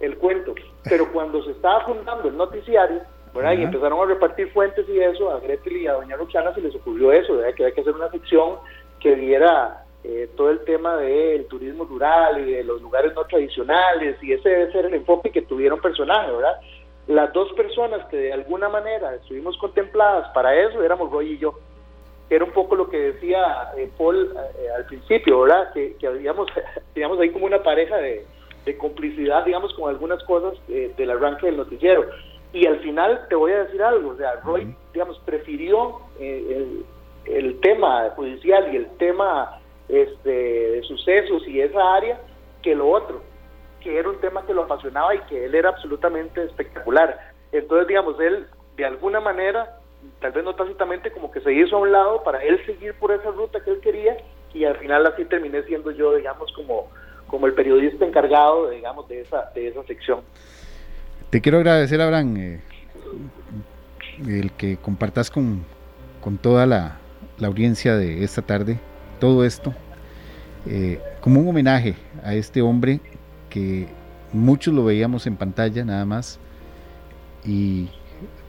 el, cuento, pero cuando se estaba fundando el noticiario, y empezaron a repartir fuentes y eso, a Gretel y a doña Roxana se les ocurrió eso, ¿verdad? que había que hacer una sección que diera eh, todo el tema del turismo rural y de los lugares no tradicionales y ese debe ser el enfoque que tuvieron personajes, ¿verdad? Las dos personas que de alguna manera estuvimos contempladas para eso éramos Roy y yo era un poco lo que decía eh, Paul eh, al principio, ¿verdad? Que, que habíamos, digamos, ahí como una pareja de, complicidad, digamos, con algunas cosas eh, del arranque del noticiero. Y al final te voy a decir algo, o sea, Roy, digamos, prefirió el, el, tema judicial y el tema este, de sucesos y esa área que lo otro, que era un tema que lo apasionaba y que él era absolutamente espectacular. Entonces, digamos, él de alguna manera tal vez no tácitamente, como que se hizo a un lado para él seguir por esa ruta que él quería y al final así terminé siendo yo, digamos, como, como el periodista encargado, digamos, de esa, de esa sección. Te quiero agradecer, Abraham, eh, el que compartas con, con toda la, la, audiencia de esta tarde todo esto, eh, como un homenaje a este hombre que muchos lo veíamos en pantalla nada más y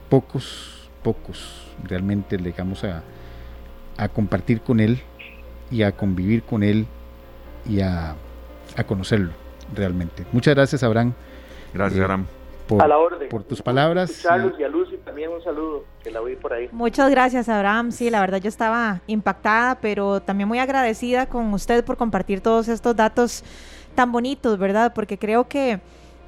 pocos pocos realmente llegamos a, a compartir con él y a convivir con él y a, a conocerlo realmente. Muchas gracias, Abraham. Gracias, eh, Abraham. Por, a la orden. por tus palabras. y a Lucy también un saludo, que la oí por ahí. Muchas gracias, Abraham. Sí, la verdad yo estaba impactada, pero también muy agradecida con usted por compartir todos estos datos tan bonitos, ¿verdad? Porque creo que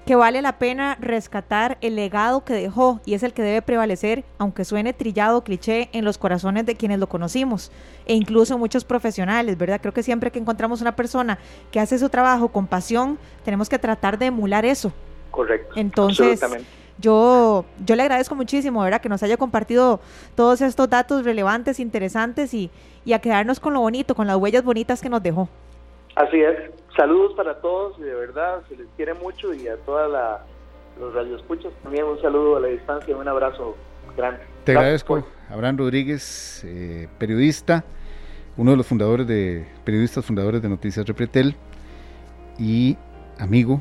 que vale la pena rescatar el legado que dejó y es el que debe prevalecer, aunque suene trillado cliché, en los corazones de quienes lo conocimos e incluso muchos profesionales, ¿verdad? Creo que siempre que encontramos una persona que hace su trabajo con pasión, tenemos que tratar de emular eso. Correcto. Entonces, yo, yo le agradezco muchísimo, ¿verdad? Que nos haya compartido todos estos datos relevantes, interesantes y, y a quedarnos con lo bonito, con las huellas bonitas que nos dejó. Así es. Saludos para todos y de verdad se les quiere mucho y a todas los radioescuchas también un saludo a la distancia, un abrazo grande. Te agradezco, Abraham Rodríguez, eh, periodista, uno de los fundadores de periodistas fundadores de Noticias Repretel y amigo,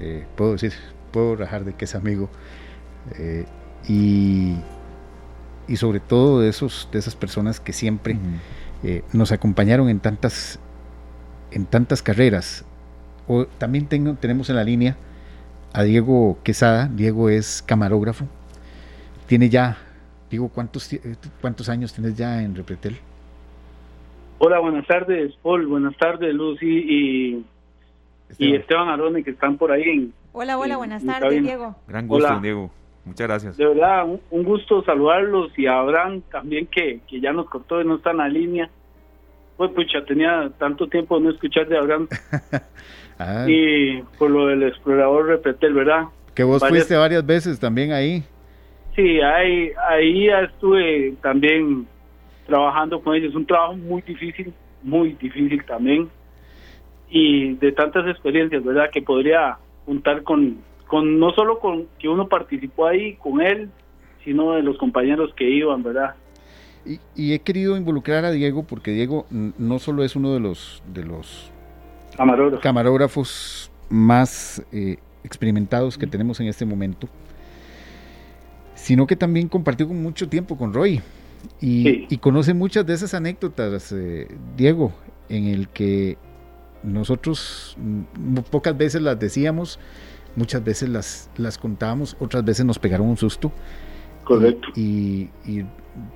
eh, puedo decir, puedo rajar de que es amigo eh, y, y sobre todo de esos de esas personas que siempre nos acompañaron en tantas en tantas carreras. O también tengo, tenemos en la línea a Diego Quesada. Diego es camarógrafo. Tiene ya, digo, ¿cuántos, cuántos años tienes ya en Repretel? Hola, buenas tardes, Paul. Buenas tardes, Lucy y, y Esteban Arone, que están por ahí Hola, hola, buenas tardes, Diego. Gran gusto, Diego. Muchas gracias. De verdad, un, gusto saludarlos y a Abraham también que, que ya nos cortó y no está en la línea. Pues pucha, tenía tanto tiempo de no escuchar de Abraham. Ah. Y por lo del explorador Repetel, ¿verdad? Que vos fuiste varias veces también ahí. Sí, ahí, ahí ya estuve también trabajando con ellos. Un trabajo muy difícil, muy difícil también. Y de tantas experiencias, ¿verdad? Que podría juntar con, con no solo con que uno participó ahí con él, sino de los compañeros que iban, ¿verdad? Y, he querido involucrar a Diego porque Diego no solo es uno de los de los camarógrafos, más eh, experimentados que tenemos en este momento, sino que también compartió mucho tiempo con Roy y, conoce muchas de esas anécdotas, eh, Diego, en el que nosotros pocas veces las decíamos, muchas veces las, las contábamos, otras veces nos pegaron un susto. Correcto. y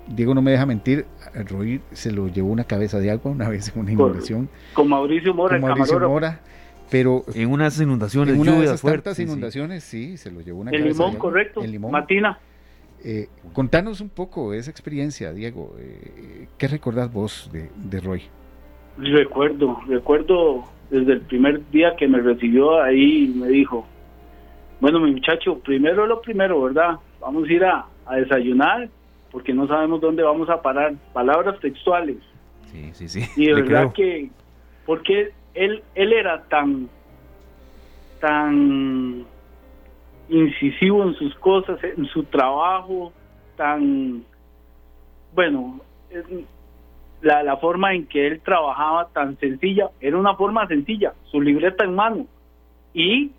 Diego no me deja mentir, Roy se lo llevó una cabeza de agua una vez en una inundación. Con Mauricio Mora, con Mauricio Mora, pero en unas inundaciones, en una de fuertes inundaciones, sí. se lo llevó una el limón, correcto. El limón. Matina. Eh, contanos un poco esa experiencia, Diego. Eh, ¿Qué recordás vos de, de Roy? Recuerdo, recuerdo desde el primer día que me recibió ahí me dijo, bueno mi muchacho, primero lo primero, ¿verdad? Vamos a ir a, a desayunar porque no sabemos dónde vamos a parar. Palabras textuales. Sí, sí, sí. Y de verdad que, porque él, él era tan, tan incisivo en sus cosas, en su trabajo, tan, bueno, la, la forma en que él trabajaba tan sencilla, era una forma sencilla, su libreta en mano. Y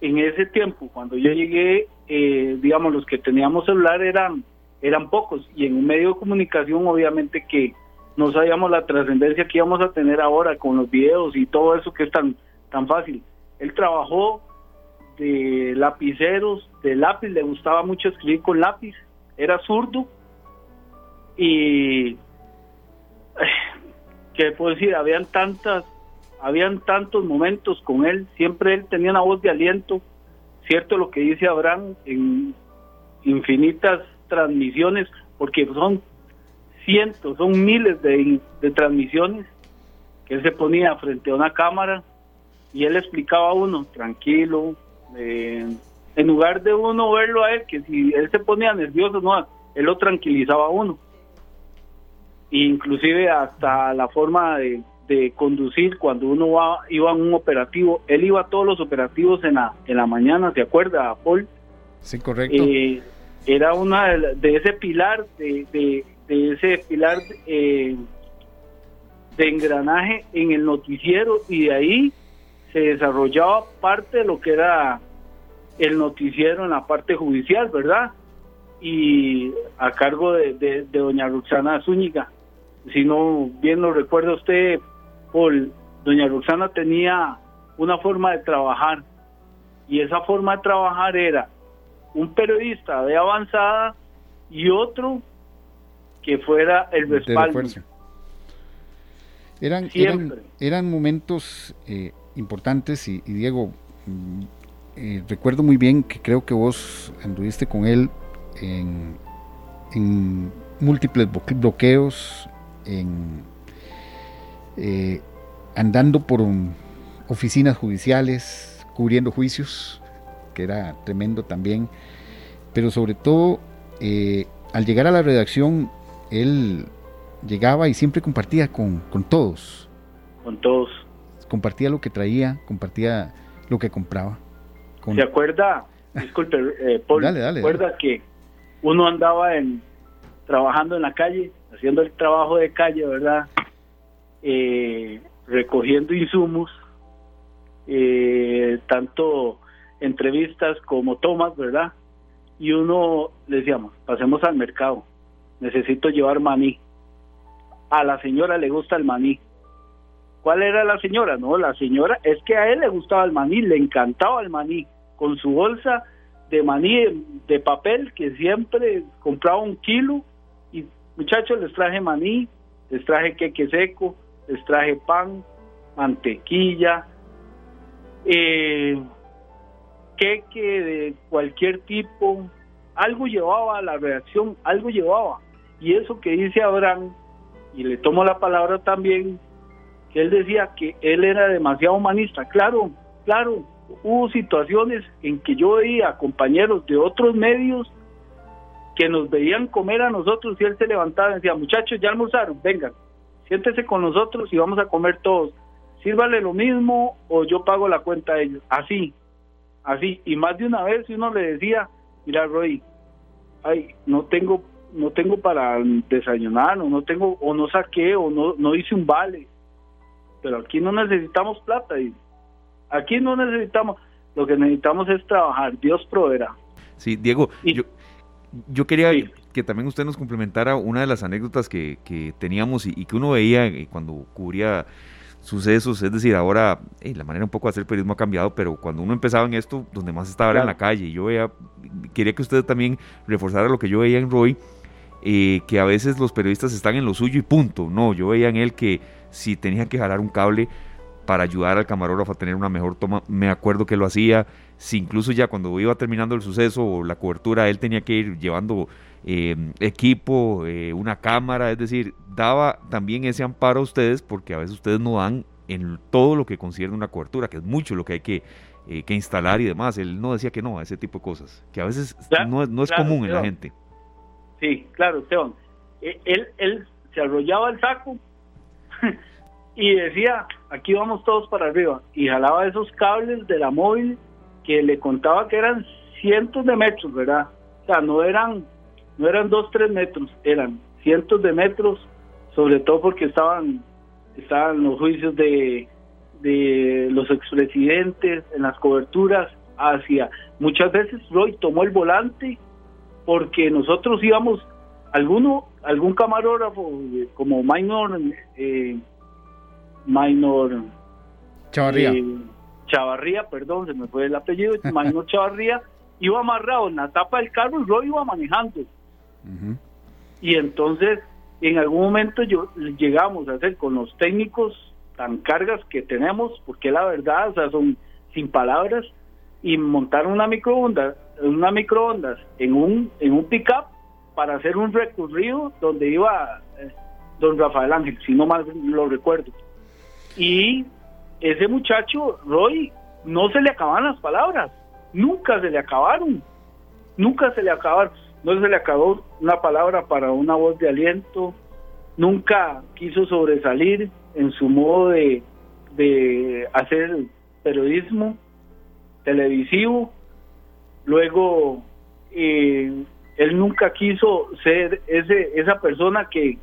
en ese tiempo, cuando yo llegué, eh, digamos, los que teníamos celular eran eran pocos. Y en un medio de comunicación obviamente que no sabíamos la trascendencia que íbamos a tener ahora con los videos y todo eso que es tan tan fácil. Él trabajó de lapiceros, de lápiz, le gustaba mucho escribir con lápiz, era zurdo. Y qué puedo decir, habían tantas habían tantos momentos con él, siempre él tenía una voz de aliento, cierto lo que dice Abraham en infinitas transmisiones, porque son cientos, son miles de, transmisiones, que él se ponía frente a una cámara y él explicaba a uno, tranquilo, eh, en lugar de uno verlo a él, que si él se ponía nervioso, no, él lo tranquilizaba a uno. inclusive hasta la forma de, conducir cuando uno va, iba a un operativo, él iba a todos los operativos en la, en la mañana, ¿se acuerda, Paul? Sí, correcto. Eh, era una de, ese pilar, de, de, ese pilar eh, de engranaje en el noticiero y de ahí se desarrollaba parte de lo que era el noticiero en la parte judicial, ¿verdad? Y a cargo de, doña Roxana Zúñiga. Si no bien lo recuerda usted, Paul, doña Roxana tenía una forma de trabajar y esa forma de trabajar era un periodista de avanzada y otro que fuera el respaldo. Eran, eran, momentos eh, importantes y, Diego, mm, eh, recuerdo muy bien que creo que vos anduviste con él en, en múltiples bloqueos, en, eh, andando por oficinas judiciales, cubriendo juicios que era tremendo también, pero sobre todo eh, al llegar a la redacción, él llegaba y siempre compartía con, todos. Con todos. Compartía lo que traía, compartía lo que compraba. ¿Se acuerda? Disculpe, eh, Paul, dale, dale, ¿se acuerda que uno andaba en, trabajando en la calle, haciendo el trabajo de calle, ¿verdad? Eh, recogiendo insumos, tanto entrevistas como tomas, ¿verdad? Y uno le decíamos, pasemos al mercado, necesito llevar maní. A la señora le gusta el maní. ¿Cuál era la señora? No, la señora es que a él le gustaba el maní, le encantaba el maní, con su bolsa de maní de papel que siempre compraba un kilo y muchachos les traje maní, les traje queque seco, les traje pan, mantequilla, eh, queque de cualquier tipo, algo llevaba a la reacción, algo llevaba. Y eso que dice Abraham, y le tomo la palabra también, que él decía que él era demasiado humanista. Claro, claro, hubo situaciones en que yo veía compañeros de otros medios que nos veían comer a nosotros y él se levantaba y decía, muchachos, ya almorzaron, vengan, siéntese con nosotros y vamos a comer todos. Sírvale lo mismo o yo pago la cuenta a ellos. Así, así. Y más de una vez uno le decía, mira Roy, ay, no tengo no tengo para desayunar o no tengo o no saqué o no no hice un vale. Pero aquí no necesitamos plata y aquí no necesitamos, lo que necesitamos es trabajar, Dios proveerá. Sí, Diego, yo yo quería que también usted nos complementara una de las anécdotas que, teníamos y, que uno veía eh, cuando cubría sucesos, es decir, ahora eh, la manera un poco de hacer periodismo ha cambiado, pero cuando uno empezaba en esto, donde más estaba era en la calle, yo veía, quería que usted también reforzara lo que yo veía en Roy, eh, que a veces los periodistas están en lo suyo y punto, no, yo veía en él que si tenía que jalar un cable para ayudar al camarógrafo a tener una mejor toma, me acuerdo que lo hacía, si incluso ya cuando iba terminando el suceso o la cobertura, él tenía que ir llevando eh, equipo, eh, una cámara, es decir, daba también ese amparo a ustedes porque a veces ustedes no dan en todo lo que concierne una cobertura, que es mucho lo que hay que, eh, que instalar y demás. Él no decía que no a ese tipo de cosas, que a veces no, no, es común en la gente. Sí, claro, Esteban. E, él, él se arrollaba el saco y decía, aquí vamos todos para arriba, y jalaba esos cables de la móvil que le contaba que eran cientos de metros, ¿verdad? O sea, no eran, no eran dos, tres metros, eran cientos de metros, sobre todo porque estaban, estaban los juicios de, de los expresidentes, en las coberturas hacia, muchas veces Roy tomó el volante porque nosotros íbamos, alguno, algún camarógrafo como Minor, eh, Minor Chavarría. Eh, Chavarría, perdón, se me fue el apellido, Magnus Chavarría, iba amarrado en la tapa del carro y Roy iba manejando. Y entonces, en algún momento yo llegamos a hacer con los técnicos tan cargas que tenemos, porque la verdad, o sea, son sin palabras, y montar una microondas, una microondas en un en un pickup para hacer un recorrido donde iba eh, don Rafael Ángel, si no mal lo recuerdo. Y ese muchacho, Roy, no se le acaban las palabras, nunca se le acabaron, nunca se le acabaron, no se le acabó una palabra para una voz de aliento, nunca quiso sobresalir en su modo de, de hacer periodismo televisivo, luego eh, él nunca quiso ser ese esa persona que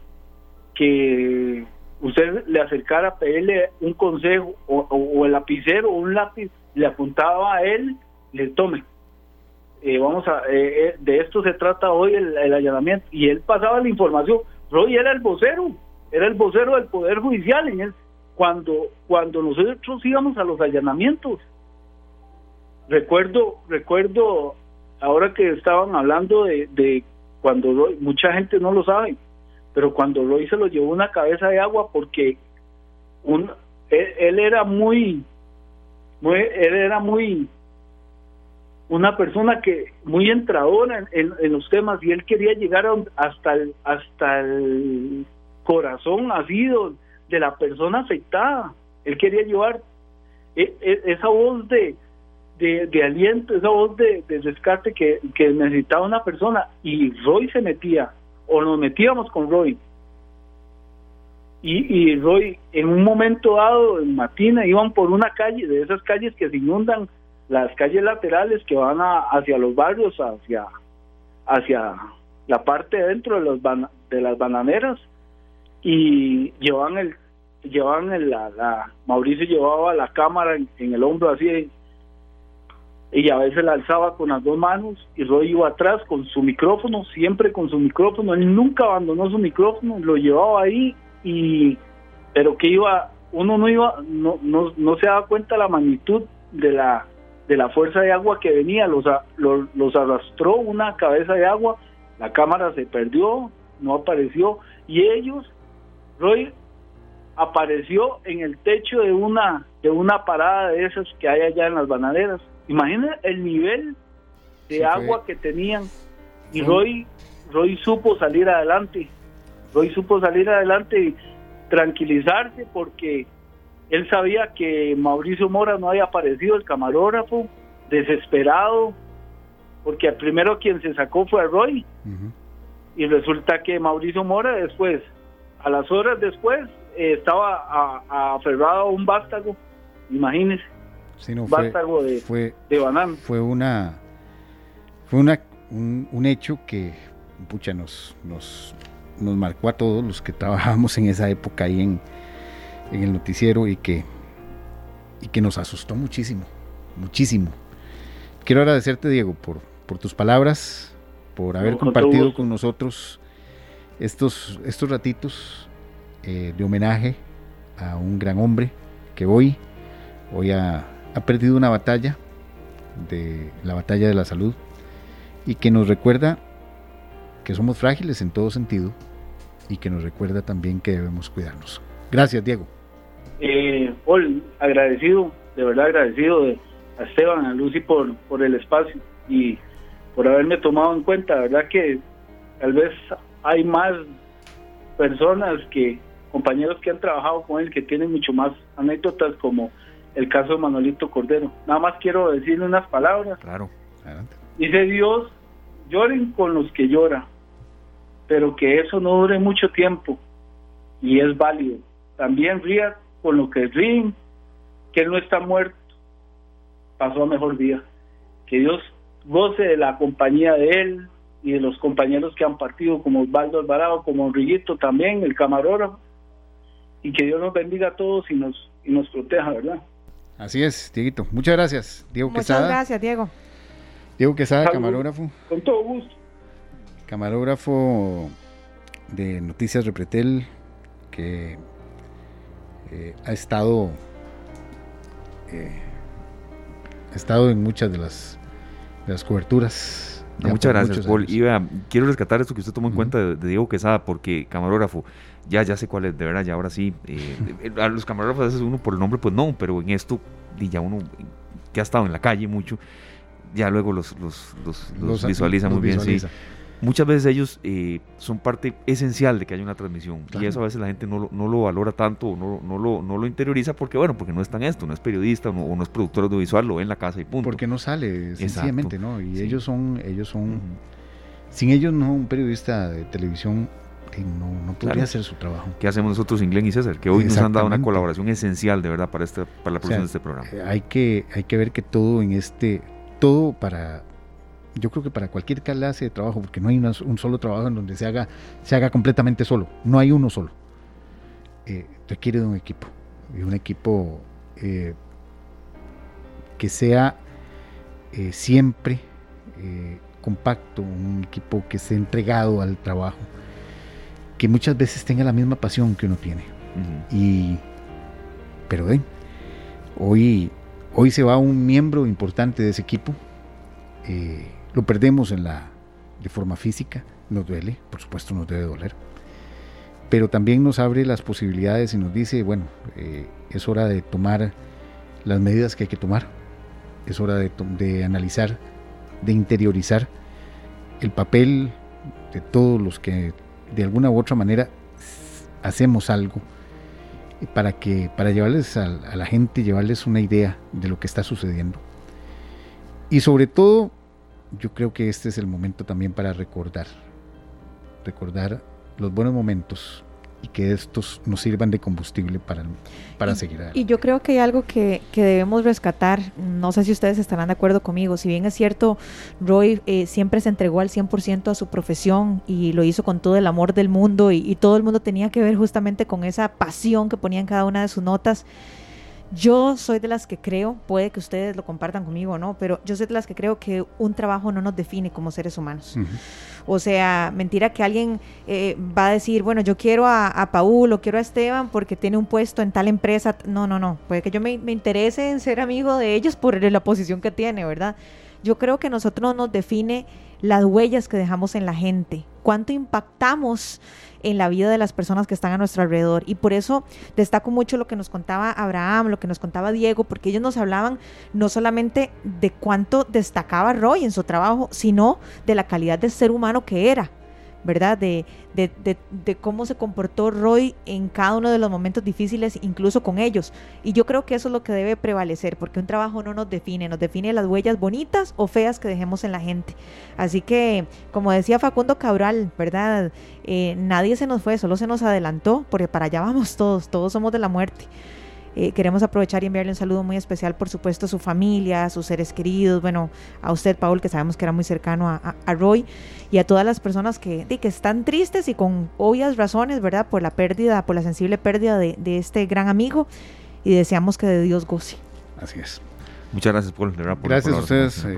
que usted le acercara a pedirle un consejo o, el lapicero o un lápiz le apuntaba a él, le tome. Eh, vamos a, eh, eh, de esto se trata hoy el, allanamiento. Y él pasaba la información. Roy era el vocero, era el vocero del Poder Judicial en él, cuando, cuando nosotros íbamos a los allanamientos. Recuerdo, recuerdo, ahora que estaban hablando de, de cuando Roy, mucha gente no lo sabe, pero cuando Roy se lo llevó una cabeza de agua porque un, él, era muy, él era muy una persona que muy entradora en, los temas y él quería llegar hasta el, hasta el corazón así de la persona afectada. Él quería llevar e, e, esa voz de, de, aliento, esa voz de, de rescate que, que necesitaba una persona y Roy se metía o nos metíamos con Roy. Y, Roy, en un momento dado, en Matina, iban por una calle, de esas calles que se inundan, las calles laterales que van hacia los barrios, hacia, hacia la parte dentro de, los de las bananeras, y llevaban el, llevaban el, la, Mauricio llevaba la cámara en el hombro así y a veces la alzaba con las dos manos y Roy iba atrás con su micrófono, siempre con su micrófono, él nunca abandonó su micrófono, lo llevaba ahí y pero que iba uno no iba no no, no se daba cuenta la magnitud de la de la fuerza de agua que venía, los, los, los arrastró una cabeza de agua, la cámara se perdió, no apareció y ellos Roy apareció en el techo de una de una parada de esas que hay allá en las banaderas Imagina el nivel de agua que tenían y Roy, Roy supo salir adelante. Roy supo salir adelante y tranquilizarse porque él sabía que Mauricio Mora no había aparecido, el camarógrafo, desesperado, porque el primero quien se sacó fue a Roy. Y resulta que Mauricio Mora después, a las horas después, eh, estaba aferrado a, un vástago, imagínese. Un de, fue, de. Fue una fue una, un, hecho que pucha, nos, nos, nos marcó a todos los que trabajábamos en esa época ahí en, en el noticiero y que, y que nos asustó muchísimo, muchísimo. Quiero agradecerte, Diego, por, por tus palabras, por haber compartido con nosotros estos, estos ratitos eh, de homenaje a un gran hombre que hoy, hoy ha, ha perdido una batalla, de la batalla de la salud, y que nos recuerda que somos frágiles en todo sentido y que nos recuerda también que debemos cuidarnos. Gracias, Diego. Eh, Paul, agradecido, de verdad agradecido de, a Esteban, a Lucy por, por el espacio y por haberme tomado en cuenta. La verdad que tal vez hay más personas que compañeros que han trabajado con él que tienen mucho más anécdotas como el caso de Manolito Cordero. Nada más quiero decirle unas palabras. Claro, adelante. Dice Dios, lloren con los que llora, pero que eso no dure mucho tiempo y es válido. También ría con lo que ríen, que él no está muerto, pasó a mejor día. Que Dios goce de la compañía de él y de los compañeros que han partido, como Osvaldo Alvarado, como Enriquito también, el camarógrafo, y que Dios nos bendiga a todos y nos, y nos proteja, ¿verdad? Así es, Dieguito. Muchas gracias, Diego Muchas gracias, Diego. Diego Quesada, camarógrafo. Con todo gusto. Camarógrafo de Noticias Repretel, que eh, ha estado eh, ha estado en muchas de las, de las coberturas. Muchas gracias, Paul. quiero rescatar esto que usted tomó en cuenta de, Diego Quesada, porque camarógrafo, ya, ya sé cuál es, de verdad, ya ahora sí. Eh, a los camarógrafos a veces uno por el nombre, pues no, pero en esto, ya uno que ha estado en la calle mucho, ya luego los, los, los, visualiza muy bien, sí. Muchas veces ellos eh, son parte esencial de que haya una transmisión y eso a veces la gente no lo, no lo valora tanto o no, no, lo, no lo interioriza porque, bueno, porque no está en esto, no es periodista o no, es productor audiovisual, lo ve en la casa y punto. Porque no sale, sencillamente, ¿no? Y ellos son, ellos son, sin ellos no, un periodista de televisión no, no podría hacer su trabajo. ¿Qué hacemos nosotros, Inglen y César? Que hoy nos han dado una colaboración esencial, de verdad, para, este, para la producción de este programa. Eh, hay que, hay que ver que todo en este, todo para, yo creo que para cualquier clase de trabajo, porque no hay un solo trabajo en donde se haga, se haga completamente solo, no hay uno solo. Eh, requiere de un equipo, y un equipo eh, que sea eh, siempre compacto, un equipo que esté entregado al trabajo, que muchas veces tenga la misma pasión que uno tiene. Y, pero hoy Hoy se va un miembro importante de ese equipo. Eh, lo perdemos en la, de forma física. Nos duele, por supuesto nos debe doler. Pero también nos abre las posibilidades y nos dice, bueno, eh, es hora de tomar las medidas que hay que tomar. Es hora de, de analizar, de interiorizar el papel de todos los que de alguna u otra manera hacemos algo para que para llevarles a, la gente, llevarles una idea de lo que está sucediendo. Y sobre todo, yo creo que este es el momento también para recordar, recordar los buenos momentos y que estos nos sirvan de combustible para, para seguir adelante. Y yo creo que hay algo que, que, debemos rescatar, no sé si ustedes estarán de acuerdo conmigo, si bien es cierto, Roy eh, siempre se entregó al 100% a su profesión y lo hizo con todo el amor del mundo y, y todo el mundo tenía que ver justamente con esa pasión que ponía en cada una de sus notas. Yo soy de las que creo, puede que ustedes lo compartan conmigo o no, pero yo soy de las que creo que un trabajo no nos define como seres humanos. O sea, mentira que alguien eh, va a decir, bueno, yo quiero a, a, Paul o quiero a Esteban porque tiene un puesto en tal empresa. No, no, no. Puede que yo me, me interese en ser amigo de ellos por la posición que tiene, ¿verdad? yo creo que nosotros nos define las huellas que dejamos en la gente, cuánto impactamos en la vida de las personas que están a nuestro alrededor. Y por eso destaco mucho lo que nos contaba Abraham, lo que nos contaba Diego, porque ellos nos hablaban no solamente de cuánto destacaba Roy en su trabajo, sino de la calidad de ser humano que era. ¿Verdad? De, de, de, de, cómo se comportó Roy en cada uno de los momentos difíciles, incluso con ellos. Y yo creo que eso es lo que debe prevalecer, porque un trabajo no nos define, nos define las huellas bonitas o feas que dejemos en la gente. Así que, como decía Facundo Cabral, ¿verdad? Eh, nadie se nos fue, solo se nos adelantó, porque para allá vamos todos, todos somos de la muerte. Eh, queremos aprovechar y enviarle un saludo muy especial, por supuesto, a su familia, a sus seres queridos, bueno, a usted, Paul, que sabemos que era muy cercano a, a, Roy, y a todas las personas que, que están tristes y con obvias razones, ¿verdad?, por la pérdida, por la sensible pérdida de, de este gran amigo, y deseamos que de Dios goce. Así es. Muchas gracias, Paul, de verdad, por Gracias a ustedes, eh,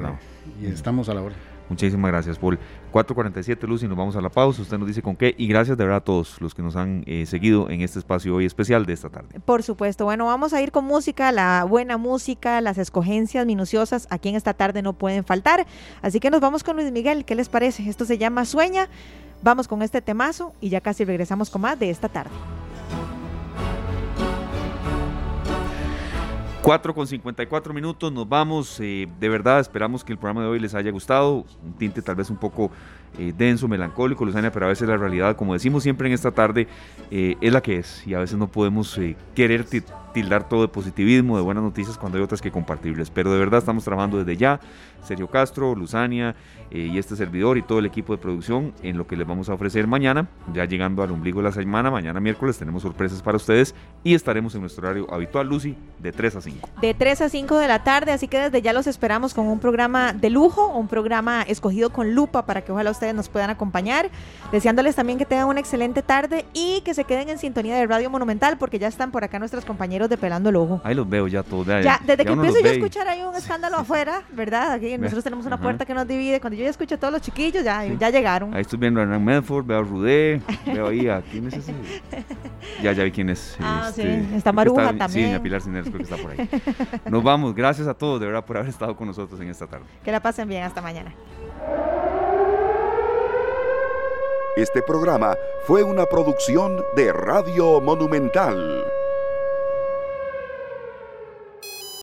y estamos a la hora. Muchísimas gracias, Paul. 4.47, Lucy, nos vamos a la pausa. Usted nos dice con qué. Y gracias de verdad a todos los que nos han eh, seguido en este espacio hoy especial de esta tarde. Por supuesto. Bueno, vamos a ir con música, la buena música, las escogencias minuciosas aquí en esta tarde no pueden faltar. Así que nos vamos con Luis Miguel. ¿Qué les parece? Esto se llama Sueña. Vamos con este temazo y ya casi regresamos con más de esta tarde. 4 con 54 minutos, nos vamos. Eh, de verdad, esperamos que el programa de hoy les haya gustado. Un tinte tal vez un poco eh, denso, melancólico, Luzania, pero a veces la realidad, como decimos siempre en esta tarde, eh, es la que es. Y a veces no podemos querer tildar todo de positivismo, de buenas noticias, cuando hay otras que compartirles. Pero de verdad estamos trabajando desde ya. Sergio Castro, Luzania y este servidor y todo el equipo de producción en lo que les vamos a ofrecer mañana. Ya llegando al ombligo de la semana, mañana miércoles tenemos sorpresas para ustedes y estaremos en nuestro horario habitual, Lucy, de 3 a 5. De 3 a 5 de la tarde, así que desde ya los esperamos con un programa de lujo, un programa escogido con lupa para que ojalá ustedes nos puedan acompañar. Deseándoles también que tengan una excelente tarde y que se queden en sintonía de Radio Monumental porque ya están por acá nuestros compañeros de Pelando el Ojo. Ahí los veo ya todos. Ya, ya, desde que empiezo yo a escuchar ahí un escándalo afuera, ¿verdad? Aquí nosotros tenemos una puerta que nos divide. Cuando yo ya escucho a todos los chiquillos, ya, sí. ya llegaron. Ahí estoy viendo a Hernán Medford, veo a Rudé, veo ahí a quién es ese. Ya, ya vi quién es. Ah, este, sí. Está Maruja está, también. Sí, Pilar Cineros creo que está por ahí. Nos vamos. Gracias a todos, de verdad, por haber estado con nosotros en esta tarde. Que la pasen bien. Hasta mañana. Este programa fue una producción de Radio Monumental.